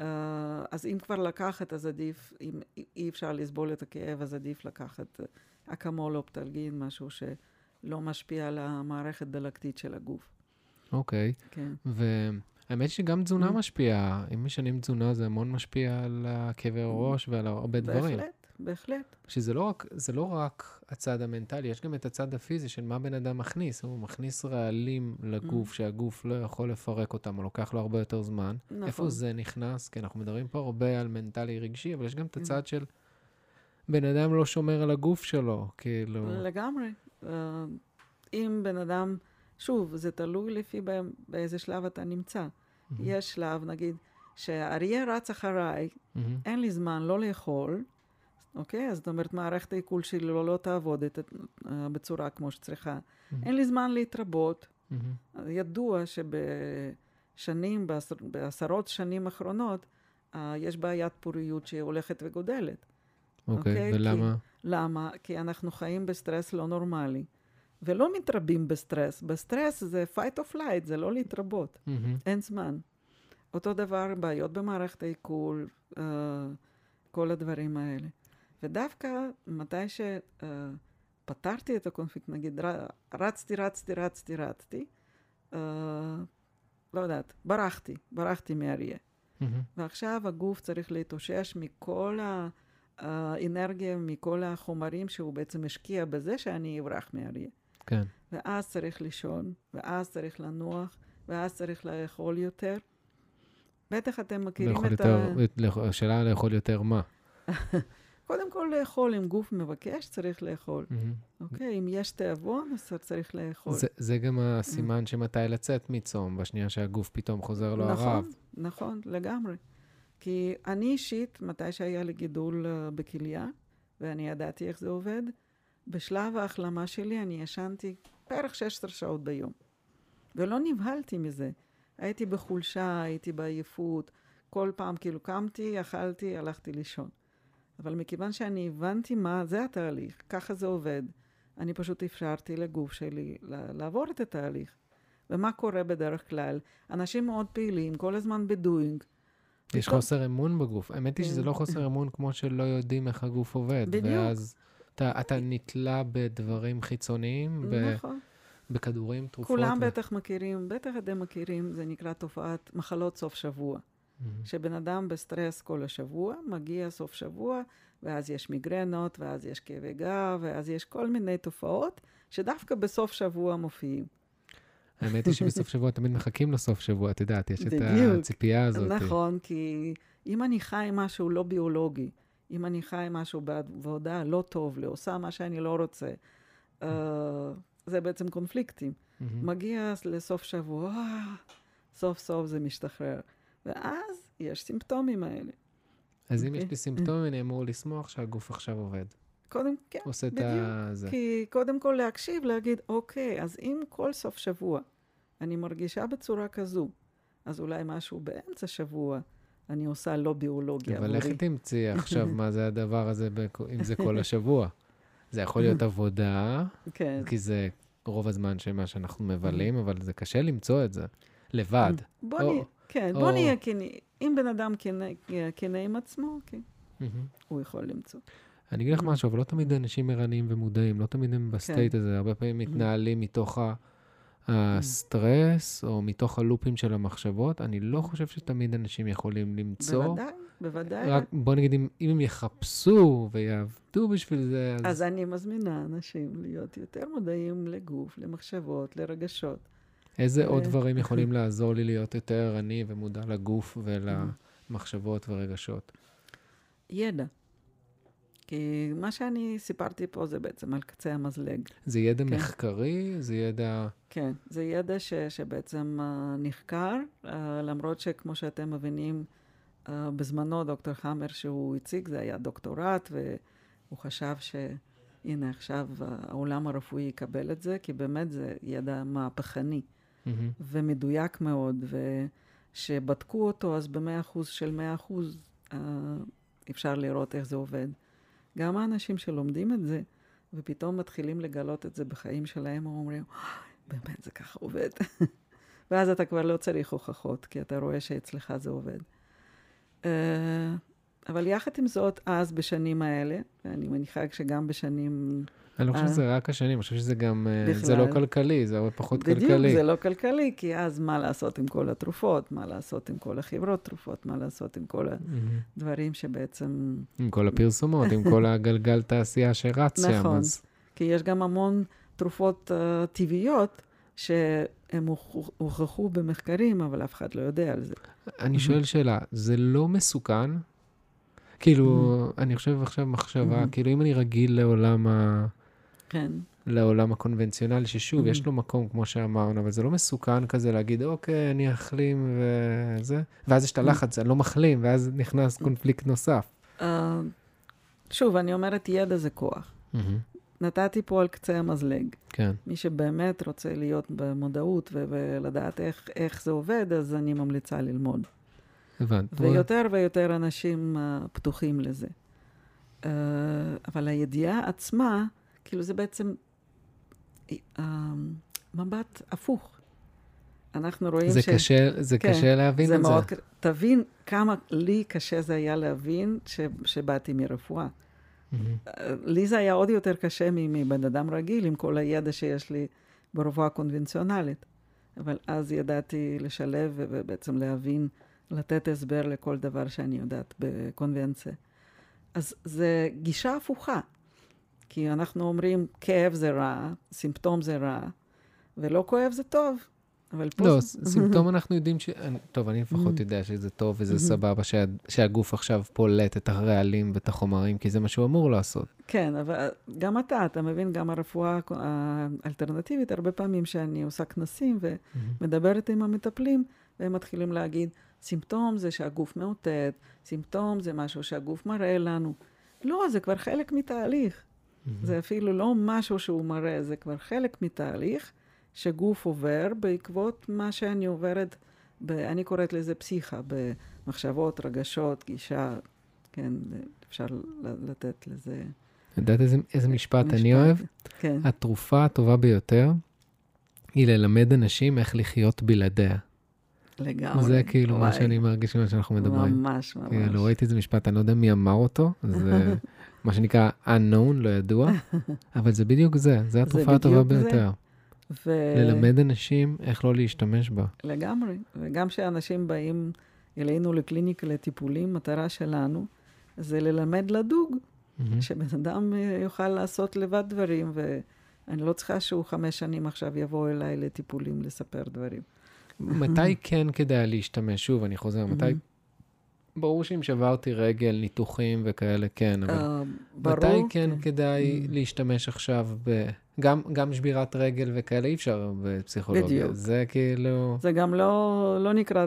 אה, אז אם כבר לקחת, אז עדיף, אם אי אפשר לסבול את הכאב, אז עדיף לקחת אה, אקמול אופטלגין, משהו שלא משפיע על המערכת דלקתית של הגוף. אוקיי. כן. והאמת שגם תזונה Mm. משפיעה. אם משנים תזונה, זה המון משפיע על כאבי ראש ועל הרבה דברים. בהחלט, בהחלט. שזה לא רק, לא רק הצד המנטלי, יש גם את הצד הפיזי של מה בן אדם מכניס. הוא מכניס רעלים לגוף, Mm. שהגוף לא יכול לפרק אותם, או לוקח לו הרבה יותר זמן. נכון. איפה זה נכנס? כי אנחנו מדברים פה הרבה על מנטלי רגשי, אבל יש גם את Mm. הצד של בן אדם לא שומר על הגוף שלו, כאילו... לגמרי. אה, אם בן אדם, שוב, זה תלוי לפי בא- באיזה שלב אתה נמצא. יש שלב, נגיד, שהאריה רץ אחריי, Mm-hmm. אין לי זמן לא לאכול, אוקיי? אז זאת אומרת, מערכת העיכול שלי לא, לא תעבוד את, אה, בצורה כמו שצריכה. Mm-hmm. אין לי זמן להתרבות. Mm-hmm. ידוע שבשנים, בעשר, בעשרות שנים אחרונות, אה, יש בעיית פוריות שהיא הולכת וגודלת. אוקיי, אוקיי, ולמה? למה? כי אנחנו חיים בסטרס לא נורמלי. ולא מתרבים בסטרס. בסטרס זה fight or flight, זה לא להתרבות. מהמם. אין זמן. אותו דבר, בעיות במערכת העיכול, אה, כל הדברים האלה. ודווקא מתי שפתרתי את הקונפליקט, נגיד רצתי, רצתי, רצתי, רצתי, אה, לא יודעת, ברחתי, ברחתי מאריה. מהמם. ועכשיו הגוף צריך להתאושש מכל ה- האנרגיה, מכל החומרים שהוא בעצם השקיע בזה שאני אברח מאריה. כן. ואז צריך לישון, ואז צריך לנוח, ואז צריך לאכול יותר. בטח אתם מכירים את יותר, ה... לאכ- השאלה לאכול יותר מה? [laughs] קודם כל לאכול, אם גוף מבקש, צריך לאכול. אוקיי? אם יש תיאבון, אז צריך לאכול. זה, זה גם הסימן שמתי לצאת מצום, בשנייה שהגוף פתאום חוזר לו נכון, הרעב. נכון, לגמרי. כי אני אישית, מתי שהיה לי גידול אה, בכליה, ואני ידעתי איך זה עובד, בשלב ההחלמה שלי אני ישנתי בערך 16 שעות ביום. ולא נבהלתי מזה. הייתי בחולשה, הייתי בעייפות, כל פעם כאילו קמתי, אכלתי, הלכתי לישון. אבל מכיוון שאני הבנתי מה זה התהליך, ככה זה עובד, אני פשוט אפשרתי לגוף שלי לעבור את התהליך. ומה קורה בדרך כלל? אנשים מאוד פעילים, כל הזמן בדוינג. יש פתאום- חוסר אמון בגוף. האמת היא שזה כן. לא חוסר אמון כמו שלא יודעים איך הגוף עובד. בדיוק. ואז אתה, אתה נתלה בדברים חיצוניים, ב, נכון. בכדורים, תרופות. כולם ו- בטח מכירים, בטח אתם מכירים, זה נקרא תופעת מחלות סוף שבוע. מהמם. שבן אדם בסטרס כל השבוע, מגיע סוף שבוע, ואז יש מיגרנות, ואז יש כאבי גב, ואז יש כל מיני תופעות שדווקא בסוף שבוע מופיעים. האמת היא שבסוף שבוע [laughs] תמיד מחכים לסוף שבוע, את יודעת, יש את. הציפייה הזאת. נכון, כי אם אני חי משהו לא ביולוגי, אם אני חי משהו בעבודה לא טוב לי, עושה מה שאני לא רוצה, אה, זה בעצם קונפליקטים. מהמם. מגיע לסוף שבוע, אה, סוף סוף זה משתחרר. ואז יש סימפטומים האלה. אז אם אוקיי. יש לי סימפטומים, אני אמור לשמוח שהגוף עכשיו עובד. קודם, כן, עושה את בדיוק. זה. כי קודם כל להקשיב, להגיד, אוקיי, אז אם כל סוף שבוע אני מרגישה בצורה כזו, אז אולי משהו באמצע שבוע אני עושה לא ביולוגי אבל. איך תמצאי [laughs] עכשיו מה זה הדבר הזה, אם זה כל השבוע? זה יכול [laughs] להיות עבודה, כן. כי זה רוב הזמן שמה שאנחנו מבלים, אבל זה קשה למצוא את זה. לבד. בוא או- נהיה, כן, או- בוא נהיה כנים. אם בן אדם כנה- כנה עם עצמו, כן, Mm-hmm. הוא יכול למצוא. אני אגיד לך. משהו, אבל לא תמיד אנשים ערניים ומודעים, לא תמיד הם ב state הזה, הרבה פעמים Mm-hmm. מתנהלים מתוך ה- הסטרס, או מתוך הלופים של המחשבות. אני לא חושב שתמיד אנשים יכולים למצוא. בוודאי, בוודאי. רק בוא נגיד, אם, אם הם יחפשו ויעבדו בשביל זה, אז... אז אני מזמינה אנשים להיות יותר מודעים לגוף, למחשבות, לרגשות. איזה עוד דברים [laughs] יכולים לעזור לי להיות יותר ערני ומודע לגוף ולמחשבות ורגשות? ידע. כי מה שאני סיפרתי פה זה בעצם על קצה המזלג. זה ידע כן. מחקרי? זה ידע... כן, זה ידע ש, שבעצם uh, נחקר, uh, למרות שכמו שאתם מבינים, uh, בזמנו דוקטור חמר שהוא הציג, זה היה דוקטורט, והוא חשב שהנה עכשיו העולם הרפואי יקבל את זה, כי באמת זה ידע מהפכני Mm-hmm. ומדויק מאוד, וכשבדקו אותו, אז במאה אחוז של מאה אחוז אפשר לראות איך זה עובד. גם האנשים שלומדים את זה, ופתאום מתחילים לגלות את זה בחיים שלהם, הם אומרים, באמת זה ככה עובד. [laughs] ואז אתה כבר לא צריך הוכחות, כי אתה רואה שאצלך זה עובד. Uh, אבל יחד עם זאת, אז בשנים האלה, ואני מניחה שגם בשנים... אני לא חושב אה. שזה רק השנים, אני חושב שזה גם... אה, זה בכלל. לא כלכלי, זה הרבה פחות כלכלי. בדיוק, זה לא כלכלי, כי אז מה לעשות עם כל התרופות, מה לעשות עם כל החברות תרופות, מה לעשות עם כל מהמם. הדברים שבעצם... עם כל הפרסומות, עם כל הגלגל תעשייה שרץ שם, נכון. אז... כי יש גם המון תרופות uh, טבעיות שהם הוכ- הוכחו במחקרים, אבל אף אחד לא יודע על זה. אני שואל שאלה, זה לא מסוכן? כאילו, אני חושב עכשיו מחשבה, מהמם. כאילו אם אני רגיל לעולם ה... כן. לעולם הקונבנציונלי, ששוב, יש Mhm. לו מקום, כמו שאמרנו, אבל זה לא מסוכן כזה להגיד, אוקיי, אני אחלים וזה, ואז יש את הלחץ, אני לא מחלים, ואז נכנס קונפליקט נוסף. Uh, שוב, אני אומרת, ידע זה כוח. מהמם. נתתי פה על קצה המזלג. כן. מי שבאמת רוצה להיות במודעות ו- ולדעת איך, איך זה עובד, אז אני ממליצה ללמוד. הבנת. ויותר ויותר אנשים uh, פתוחים לזה. Uh, אבל הידיעה עצמה, כאילו זה בעצם uh, מבט הפוך. אנחנו רואים זה ש... קשה, זה כן, קשה להבין זה את זה. מאוד... ק- תבין כמה לי קשה זה היה להבין ש... שבאתי מרפואה. אה, לי זה היה עוד יותר קשה מבן אדם רגיל, עם כל הידע שיש לי ברפואה קונבנציונלית. אבל אז ידעתי לשלב ובעצם להבין, לתת הסבר לכל דבר שאני יודעת בקונבנציה. אז זה גישה הפוכה. כי אנחנו אומרים, כאב זה רע, סימפטום זה רע, ולא כואב זה טוב. אבל פה... לא, סימפטום אנחנו יודעים ש... טוב, אני לפחות Mhm. יודע שזה טוב וזה Mhm. סבבה שה- שהגוף עכשיו פולט את הרעלים ואת החומרים, כי זה מה שהוא אמור לעשות. כן, אבל גם אתה, אתה מבין, גם הרפואה האלטרנטיבית, הרבה פעמים שאני עושה כנסים ומדברת עם המטפלים, והם מתחילים להגיד, סימפטום זה שהגוף מאותת, סימפטום זה משהו שהגוף מראה לנו. לא, זה כבר חלק מתהליך. זה אפילו לא משהו שהוא מראה, זה כבר חלק מתהליך שגוף עובר בעקבות מה שאני עוברת, ב, אני קוראת לזה פסיכה, במחשבות, רגשות, גישה, כן, אפשר לתת לזה את יודעת איזה, איזה משפט אני אוהב? כן, התרופה הטובה ביותר היא ללמד אנשים איך לחיות בלעדיה. לגמרי. זה כאילו מה וואי, שאני מרגיש ממה שאנחנו מדברים. ממש, ממש. כאילו, ראיתי איזה משפט, אני לא יודע מי אמר אותו, זה [laughs] מה שנקרא unknown, לא ידוע, [laughs] אבל זה בדיוק זה, זה התרופה הטובה. ביותר. ו... ללמד אנשים איך לא להשתמש בה. לגמרי. וגם כשאנשים באים אלינו לקליניקה לטיפולים, מטרה שלנו זה ללמד לדוג, מהמם. שבן אדם אה, יוכל לעשות לבד דברים, ואני לא צריכה שהוא חמש שנים עכשיו יבוא אליי לטיפולים לספר דברים. מתי כן כדאי להשתמש? שוב, אני חוזר, מתי... ברור שאם שברתי רגל, ניתוחים וכאלה, כן, אבל אה, ברור. מתי כן כדאי Mm. להשתמש עכשיו ב... גם, גם שבירת רגל וכאלה אי אפשר בפסיכולוגיה. בדיוק. זה כאילו... זה גם לא, לא נקרא,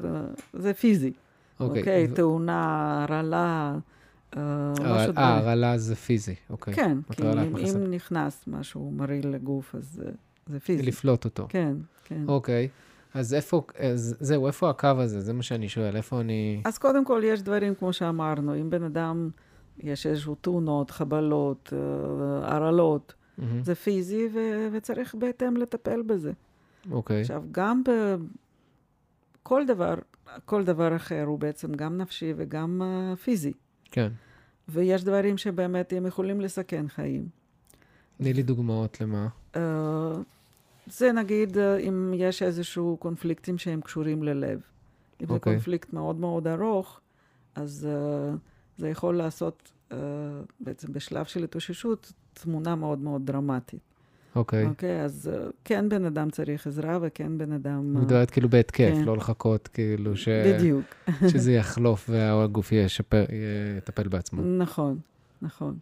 זה פיזי. אוקיי. אוקיי, ו- תאונה, הרעלה, אה, הרעל- משהו אה, דברים. הרעלה זה פיזי, אוקיי. כן, כי אם. אם נכנס משהו מרעיל לגוף, אז זה, זה פיזי. לפלוט אותו. כן, כן. אוקיי. אז איפה, אז זהו, איפה הקו הזה? זה מה שאני שואל, איפה אני... אז קודם כל יש דברים, כמו שאמרנו, אם בן אדם, יש איזשהו תאונות, חבלות, אה, הרעלות, מהמם. זה פיזי ו- וצריך בהתאם לטפל בזה. אוקיי. עכשיו, גם בכל דבר, כל דבר אחר הוא בעצם גם נפשי וגם uh, פיזי. כן. ויש דברים שבאמת הם יכולים לסכן חיים. תני לי דוגמאות למה. Uh, זה נגיד uh, אם יש איזשהו קונפליקטים שהם קשורים ללב. אם זה אוקיי. קונפליקט מאוד מאוד ארוך, אז uh, זה יכול לעשות uh, בעצם בשלב של התאוששות תמונה מאוד מאוד דרמטית. אוקיי. אוקיי? אז uh, כן בן אדם צריך עזרה וכן בן אדם... uh, מדברת כאילו בהתקף, כן. לא לחכות כאילו ש... בדיוק. [laughs] שזה יחלוף והגוף ישפר, יטפל בעצמו. נכון, נכון.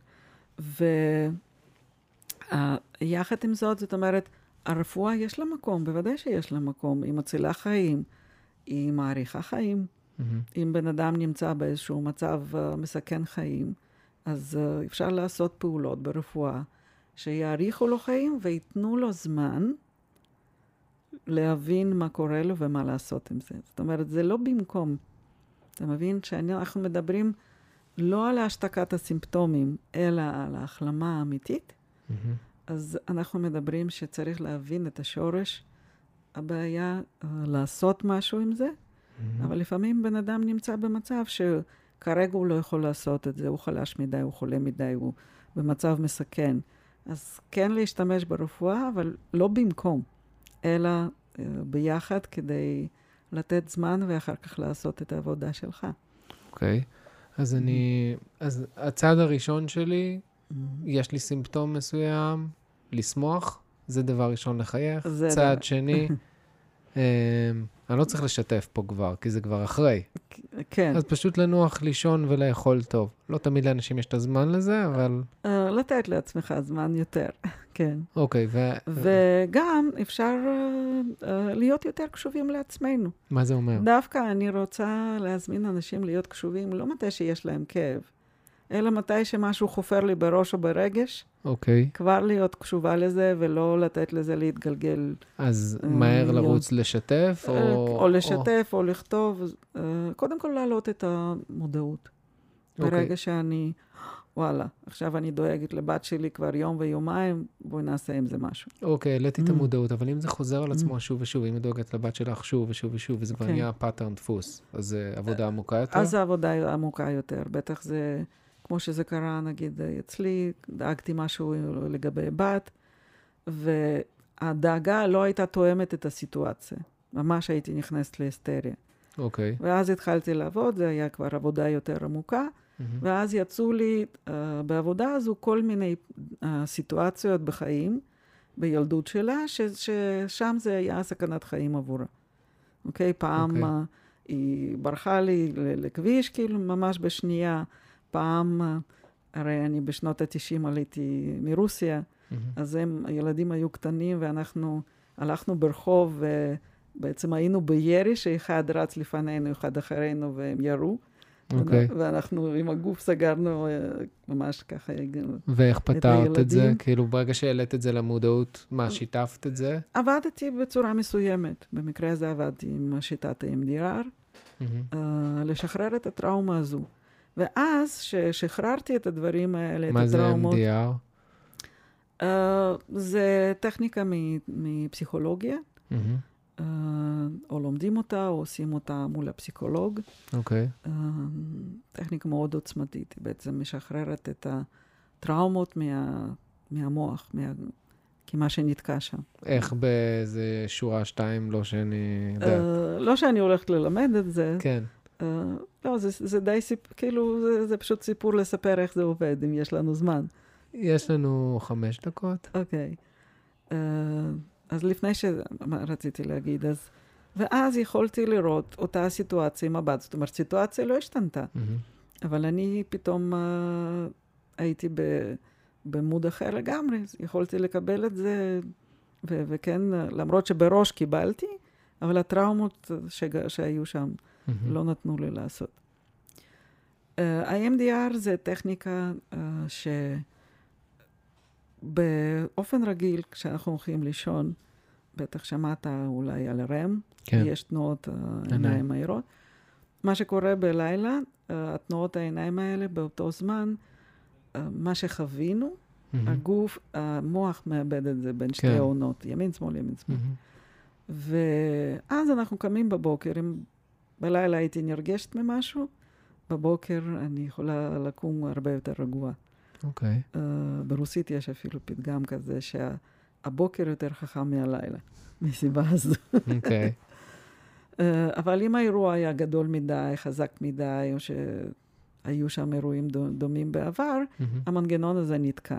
ויחד עם זאת, זאת אומרת, הרפואה יש לה מקום, בוודאי שיש לה מקום. היא מצילה חיים, היא מאריכה חיים. Mm-hmm. אם בן אדם נמצא באיזשהו מצב uh, מסכן חיים, אז uh, אפשר לעשות פעולות ברפואה שיאריכו לו חיים וייתנו לו זמן להבין מה קורה לו ומה לעשות עם זה. זאת אומרת, זה לא במקום. אתה מבין? שאנחנו מדברים לא על השתקת הסימפטומים, אלא על ההחלמה האמיתית, mm-hmm. אז אנחנו מדברים שצריך להבין את השורש הבעיה, אה, לעשות משהו עם זה, mm-hmm. אבל לפעמים בן אדם נמצא במצב שכרגע הוא לא יכול לעשות את זה, הוא חלש מדי, הוא חולה מדי, הוא במצב מסכן. אז כן להשתמש ברפואה, אבל לא במקום, אלא uh, ביחד כדי לתת זמן ואחר כך לעשות את העבודה שלך. אוקיי. Okay. אז אני... אז הצעד הראשון שלי, mm-hmm. יש לי סימפטום מסוים, לשמוח, זה דבר ראשון לחייך. צעד דבר. שני, [laughs] אמ, אני לא צריך לשתף פה כבר, כי זה כבר אחרי. כן. אז פשוט לנוח, לישון ולאכול טוב. לא תמיד לאנשים יש את הזמן לזה, אבל... Uh, לתת לעצמך זמן יותר, [laughs] כן. אוקיי, ו... וגם אפשר uh, uh, להיות יותר קשובים לעצמנו. מה זה אומר? דווקא אני רוצה להזמין אנשים להיות קשובים, לא מתי שיש להם כאב, אלא מתי שמשהו חופר לי בראש או ברגש. אוקיי. Okay. כבר להיות קשובה לזה ולא לתת לזה להתגלגל. אז uh, מהר להיות... לרוץ לשתף, או... או לשתף, או, או לכתוב. Uh, קודם כל להעלות את המודעות. Okay. אוקיי. ברגע שאני, וואלה, עכשיו אני דואגת לבת שלי כבר יום ויומיים, בואי נעשה עם זה משהו. אוקיי, okay, העליתי mm. את המודעות, אבל אם זה חוזר על עצמו mm. שוב ושוב, אם היא דואגת לבת שלך שוב ושוב ושוב, וזה כבר okay. כן. נהיה pattern דפוס, אז זה עבודה עמוקה יותר? אז זה עבודה עמוקה יותר, בטח זה... כמו שזה קרה, נגיד, אצלי, דאגתי משהו לגבי בת, והדאגה לא הייתה תואמת את הסיטואציה. ממש הייתי נכנסת להיסטריה. אוקיי. Okay. ואז התחלתי לעבוד, זה היה כבר עבודה יותר עמוקה, mm-hmm. ואז יצאו לי uh, בעבודה הזו כל מיני uh, סיטואציות בחיים, בילדות שלה, ש, ששם זה היה סכנת חיים עבורה. אוקיי? Okay? פעם okay. אוקיי. Uh, היא ברחה לי לכביש, כאילו, ממש בשנייה. פעם, הרי אני בשנות ה-90 עליתי מרוסיה, mm-hmm. אז הם, הילדים היו קטנים ואנחנו הלכנו ברחוב ובעצם היינו בירי שאחד רץ לפנינו, אחד אחרינו והם ירו. Okay. אוקיי. ואנחנו עם הגוף סגרנו אה, ממש ככה. ואיך פתרת את זה? כאילו, ברגע שהעלית את זה למודעות, מה, שיתפת את זה? עבדתי בצורה מסוימת. במקרה הזה עבדתי עם שיטת ה-MDR, mm-hmm. uh, לשחרר את הטראומה הזו. ואז, כששחררתי את הדברים האלה, את הטראומות... מה זה MDR? Uh, זה טכניקה מפסיכולוגיה, mm-hmm. uh, או לומדים אותה, או עושים אותה מול הפסיכולוג. אוקיי. Okay. Uh, טכניקה מאוד עוצמתית, היא בעצם משחררת את הטראומות מה, מהמוח, מה, כי מה שנתקע שם. איך באיזה שורה שתיים, לא שאני יודעת? Uh, לא שאני הולכת ללמד את זה. כן. Uh, לא, זה, זה די סיפור, כאילו, זה, זה פשוט סיפור לספר איך זה עובד, אם יש לנו זמן. יש לנו חמש דקות. אוקיי. Okay. Uh, אז לפני שרציתי להגיד, אז... ואז יכולתי לראות אותה סיטואציה עם הבת. זאת אומרת, סיטואציה לא השתנתה. Mm-hmm. אבל אני פתאום uh, הייתי ב, במוד אחר לגמרי. יכולתי לקבל את זה, ו- וכן, למרות שבראש קיבלתי, אבל הטראומות שג- שהיו שם mm-hmm. לא נתנו לי לעשות. Uh, ה-MDR זה טכניקה uh, שבאופן רגיל, כשאנחנו הולכים לישון, בטח שמעת אולי על רם, כן. יש תנועות uh, עיניים מהירות. מה שקורה בלילה, התנועות העיניים האלה באותו זמן, מה שחווינו, mm-hmm. הגוף, המוח מאבד את זה בין כן. שתי עונות, ימין, שמאל, ימין, שמאל. Mm-hmm. ואז אנחנו קמים בבוקר, אם בלילה הייתי נרגשת ממשהו, בבוקר אני יכולה לקום הרבה יותר רגועה. אוקיי. Okay. Uh, ברוסית יש אפילו פתגם כזה שהבוקר יותר חכם מהלילה, [laughs] מסיבה הזו. אוקיי. Okay. [laughs] uh, אבל אם האירוע היה גדול מדי, חזק מדי, או שהיו שם אירועים דומים בעבר, mm-hmm. המנגנון הזה נתקע.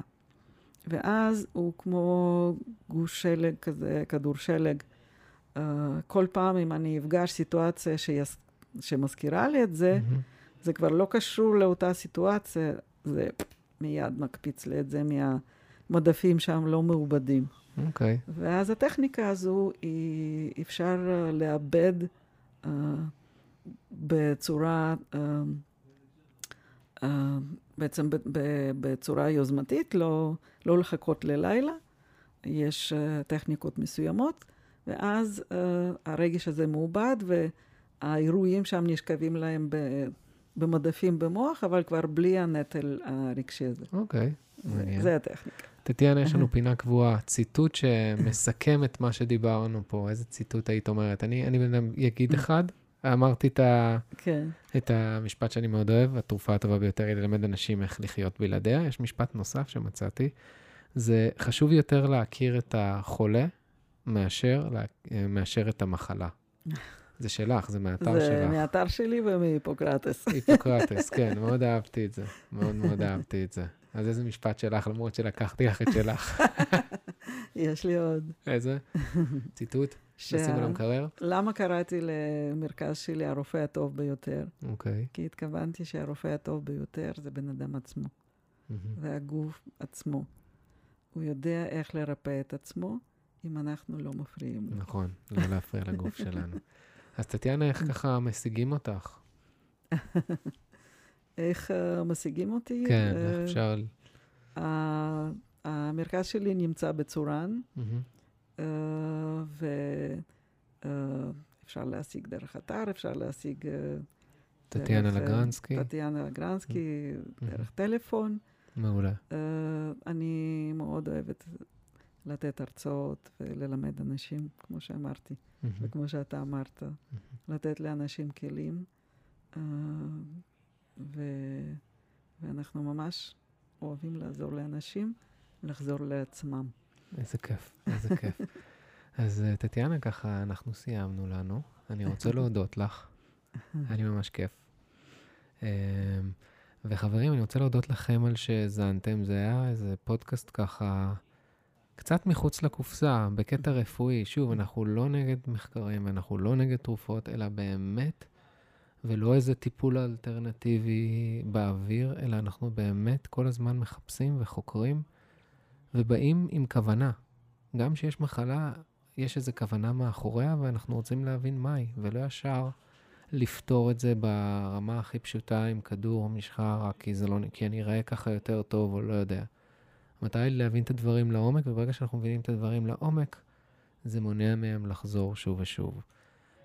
ואז הוא כמו גוש שלג כזה, כדור שלג. Uh, כל פעם אם אני אפגש סיטואציה שיס... שמזכירה לי את זה, mm-hmm. זה כבר לא קשור לאותה סיטואציה, זה מיד מקפיץ לי את זה מהמדפים שם לא מעובדים. אוקיי. Okay. ואז הטכניקה הזו, היא אפשר לאבד uh, בצורה, uh, uh, בעצם בצורה יוזמתית, לא, לא לחכות ללילה. יש uh, טכניקות מסוימות, ואז uh, הרגש הזה מעובד, והאירועים שם נשכבים להם ב, במדפים במוח, אבל כבר בלי הנטל הרגשי הזה. אוקיי, okay, מעניין. זה הטכניקה. טטיאנה, יש לנו [laughs] פינה קבועה, ציטוט שמסכם את מה שדיברנו פה. איזה ציטוט היית אומרת? אני, אני בן אדם אגיד [laughs] אחד, אמרתי את, ה... כן. את המשפט שאני מאוד אוהב, התרופה הטובה ביותר היא ללמד אנשים איך לחיות בלעדיה. יש משפט נוסף שמצאתי, זה חשוב יותר להכיר את החולה מאשר, מאשר את המחלה. [laughs] זה שלך, זה מהאתר זה שלך. זה מהאתר שלי ומהיפוקרטס. היפוקרטס, [laughs] כן, מאוד אהבתי את זה. מאוד מאוד אהבתי את זה. אז איזה משפט שלך, למרות שלקחתי לך את שלך. [laughs] יש לי עוד. איזה? ציטוט? נשים על המקרר? למה קראתי למרכז שלי הרופא הטוב ביותר? אוקיי. כי התכוונתי שהרופא הטוב ביותר זה בן אדם עצמו. והגוף עצמו. הוא יודע איך לרפא את עצמו, אם אנחנו לא מפריעים. נכון, לא להפריע לגוף שלנו. [laughs] אז טטיאנה, איך ככה משיגים אותך? איך uh, משיגים אותי? כן, uh, איך אפשר... המרכז שלי נמצא בצורן, uh, ואפשר להשיג דרך אתר, אפשר להשיג... טטיאנה לגרנסקי. טטיאנה לגרנסקי. דרך טלפון. מעולה. אני מאוד אוהבת לתת הרצאות וללמד אנשים, כמו שאמרתי, mm-hmm. וכמו שאתה אמרת, mm-hmm. לתת לאנשים כלים. Uh, ו... ואנחנו ממש אוהבים לעזור לאנשים לחזור לעצמם. איזה כיף, איזה כיף. [laughs] אז uh, טטיאנה, ככה אנחנו סיימנו לנו. אני רוצה [laughs] להודות לך, [laughs] היה לי ממש כיף. Um, וחברים, אני רוצה להודות לכם על שהאזנתם. זה היה איזה פודקאסט ככה קצת מחוץ לקופסה, בקטע רפואי. שוב, אנחנו לא נגד מחקרים ואנחנו לא נגד תרופות, אלא באמת ולא איזה טיפול אלטרנטיבי באוויר, אלא אנחנו באמת כל הזמן מחפשים וחוקרים ובאים עם כוונה. גם כשיש מחלה, יש איזו כוונה מאחוריה ואנחנו רוצים להבין מהי, ולא ישר לפתור את זה ברמה הכי פשוטה עם כדור או משחה, רק כי, זה לא, כי אני אראה ככה יותר טוב או לא יודע. המטרה היא להבין את הדברים לעומק, וברגע שאנחנו מבינים את הדברים לעומק, זה מונע מהם לחזור שוב ושוב.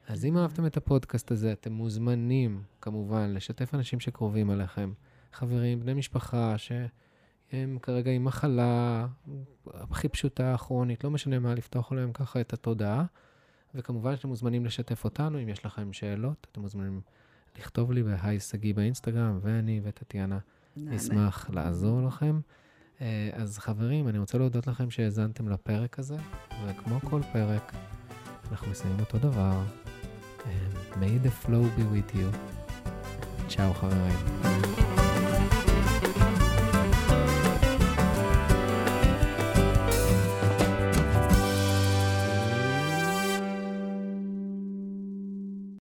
אז אם אהבתם את הפודקאסט הזה, אתם מוזמנים, כמובן, לשתף אנשים שקרובים אליכם, חברים, בני משפחה, שהם כרגע עם מחלה הכי פשוטה, כרונית, לא משנה מה, לפתוח להם ככה את התודעה. וכמובן שאתם מוזמנים לשתף אותנו, אם יש לכם שאלות, אתם מוזמנים לכתוב לי בהיי שגיא באינסטגרם, ואני וטטיאנה נשמח לעזור לכם. אה, אז חברים, אני רוצה להודות לכם שהאזנתם לפרק הזה, וכמו כל פרק, אנחנו מסיימים אותו דבר. May the flow be with you. צ'או חברים.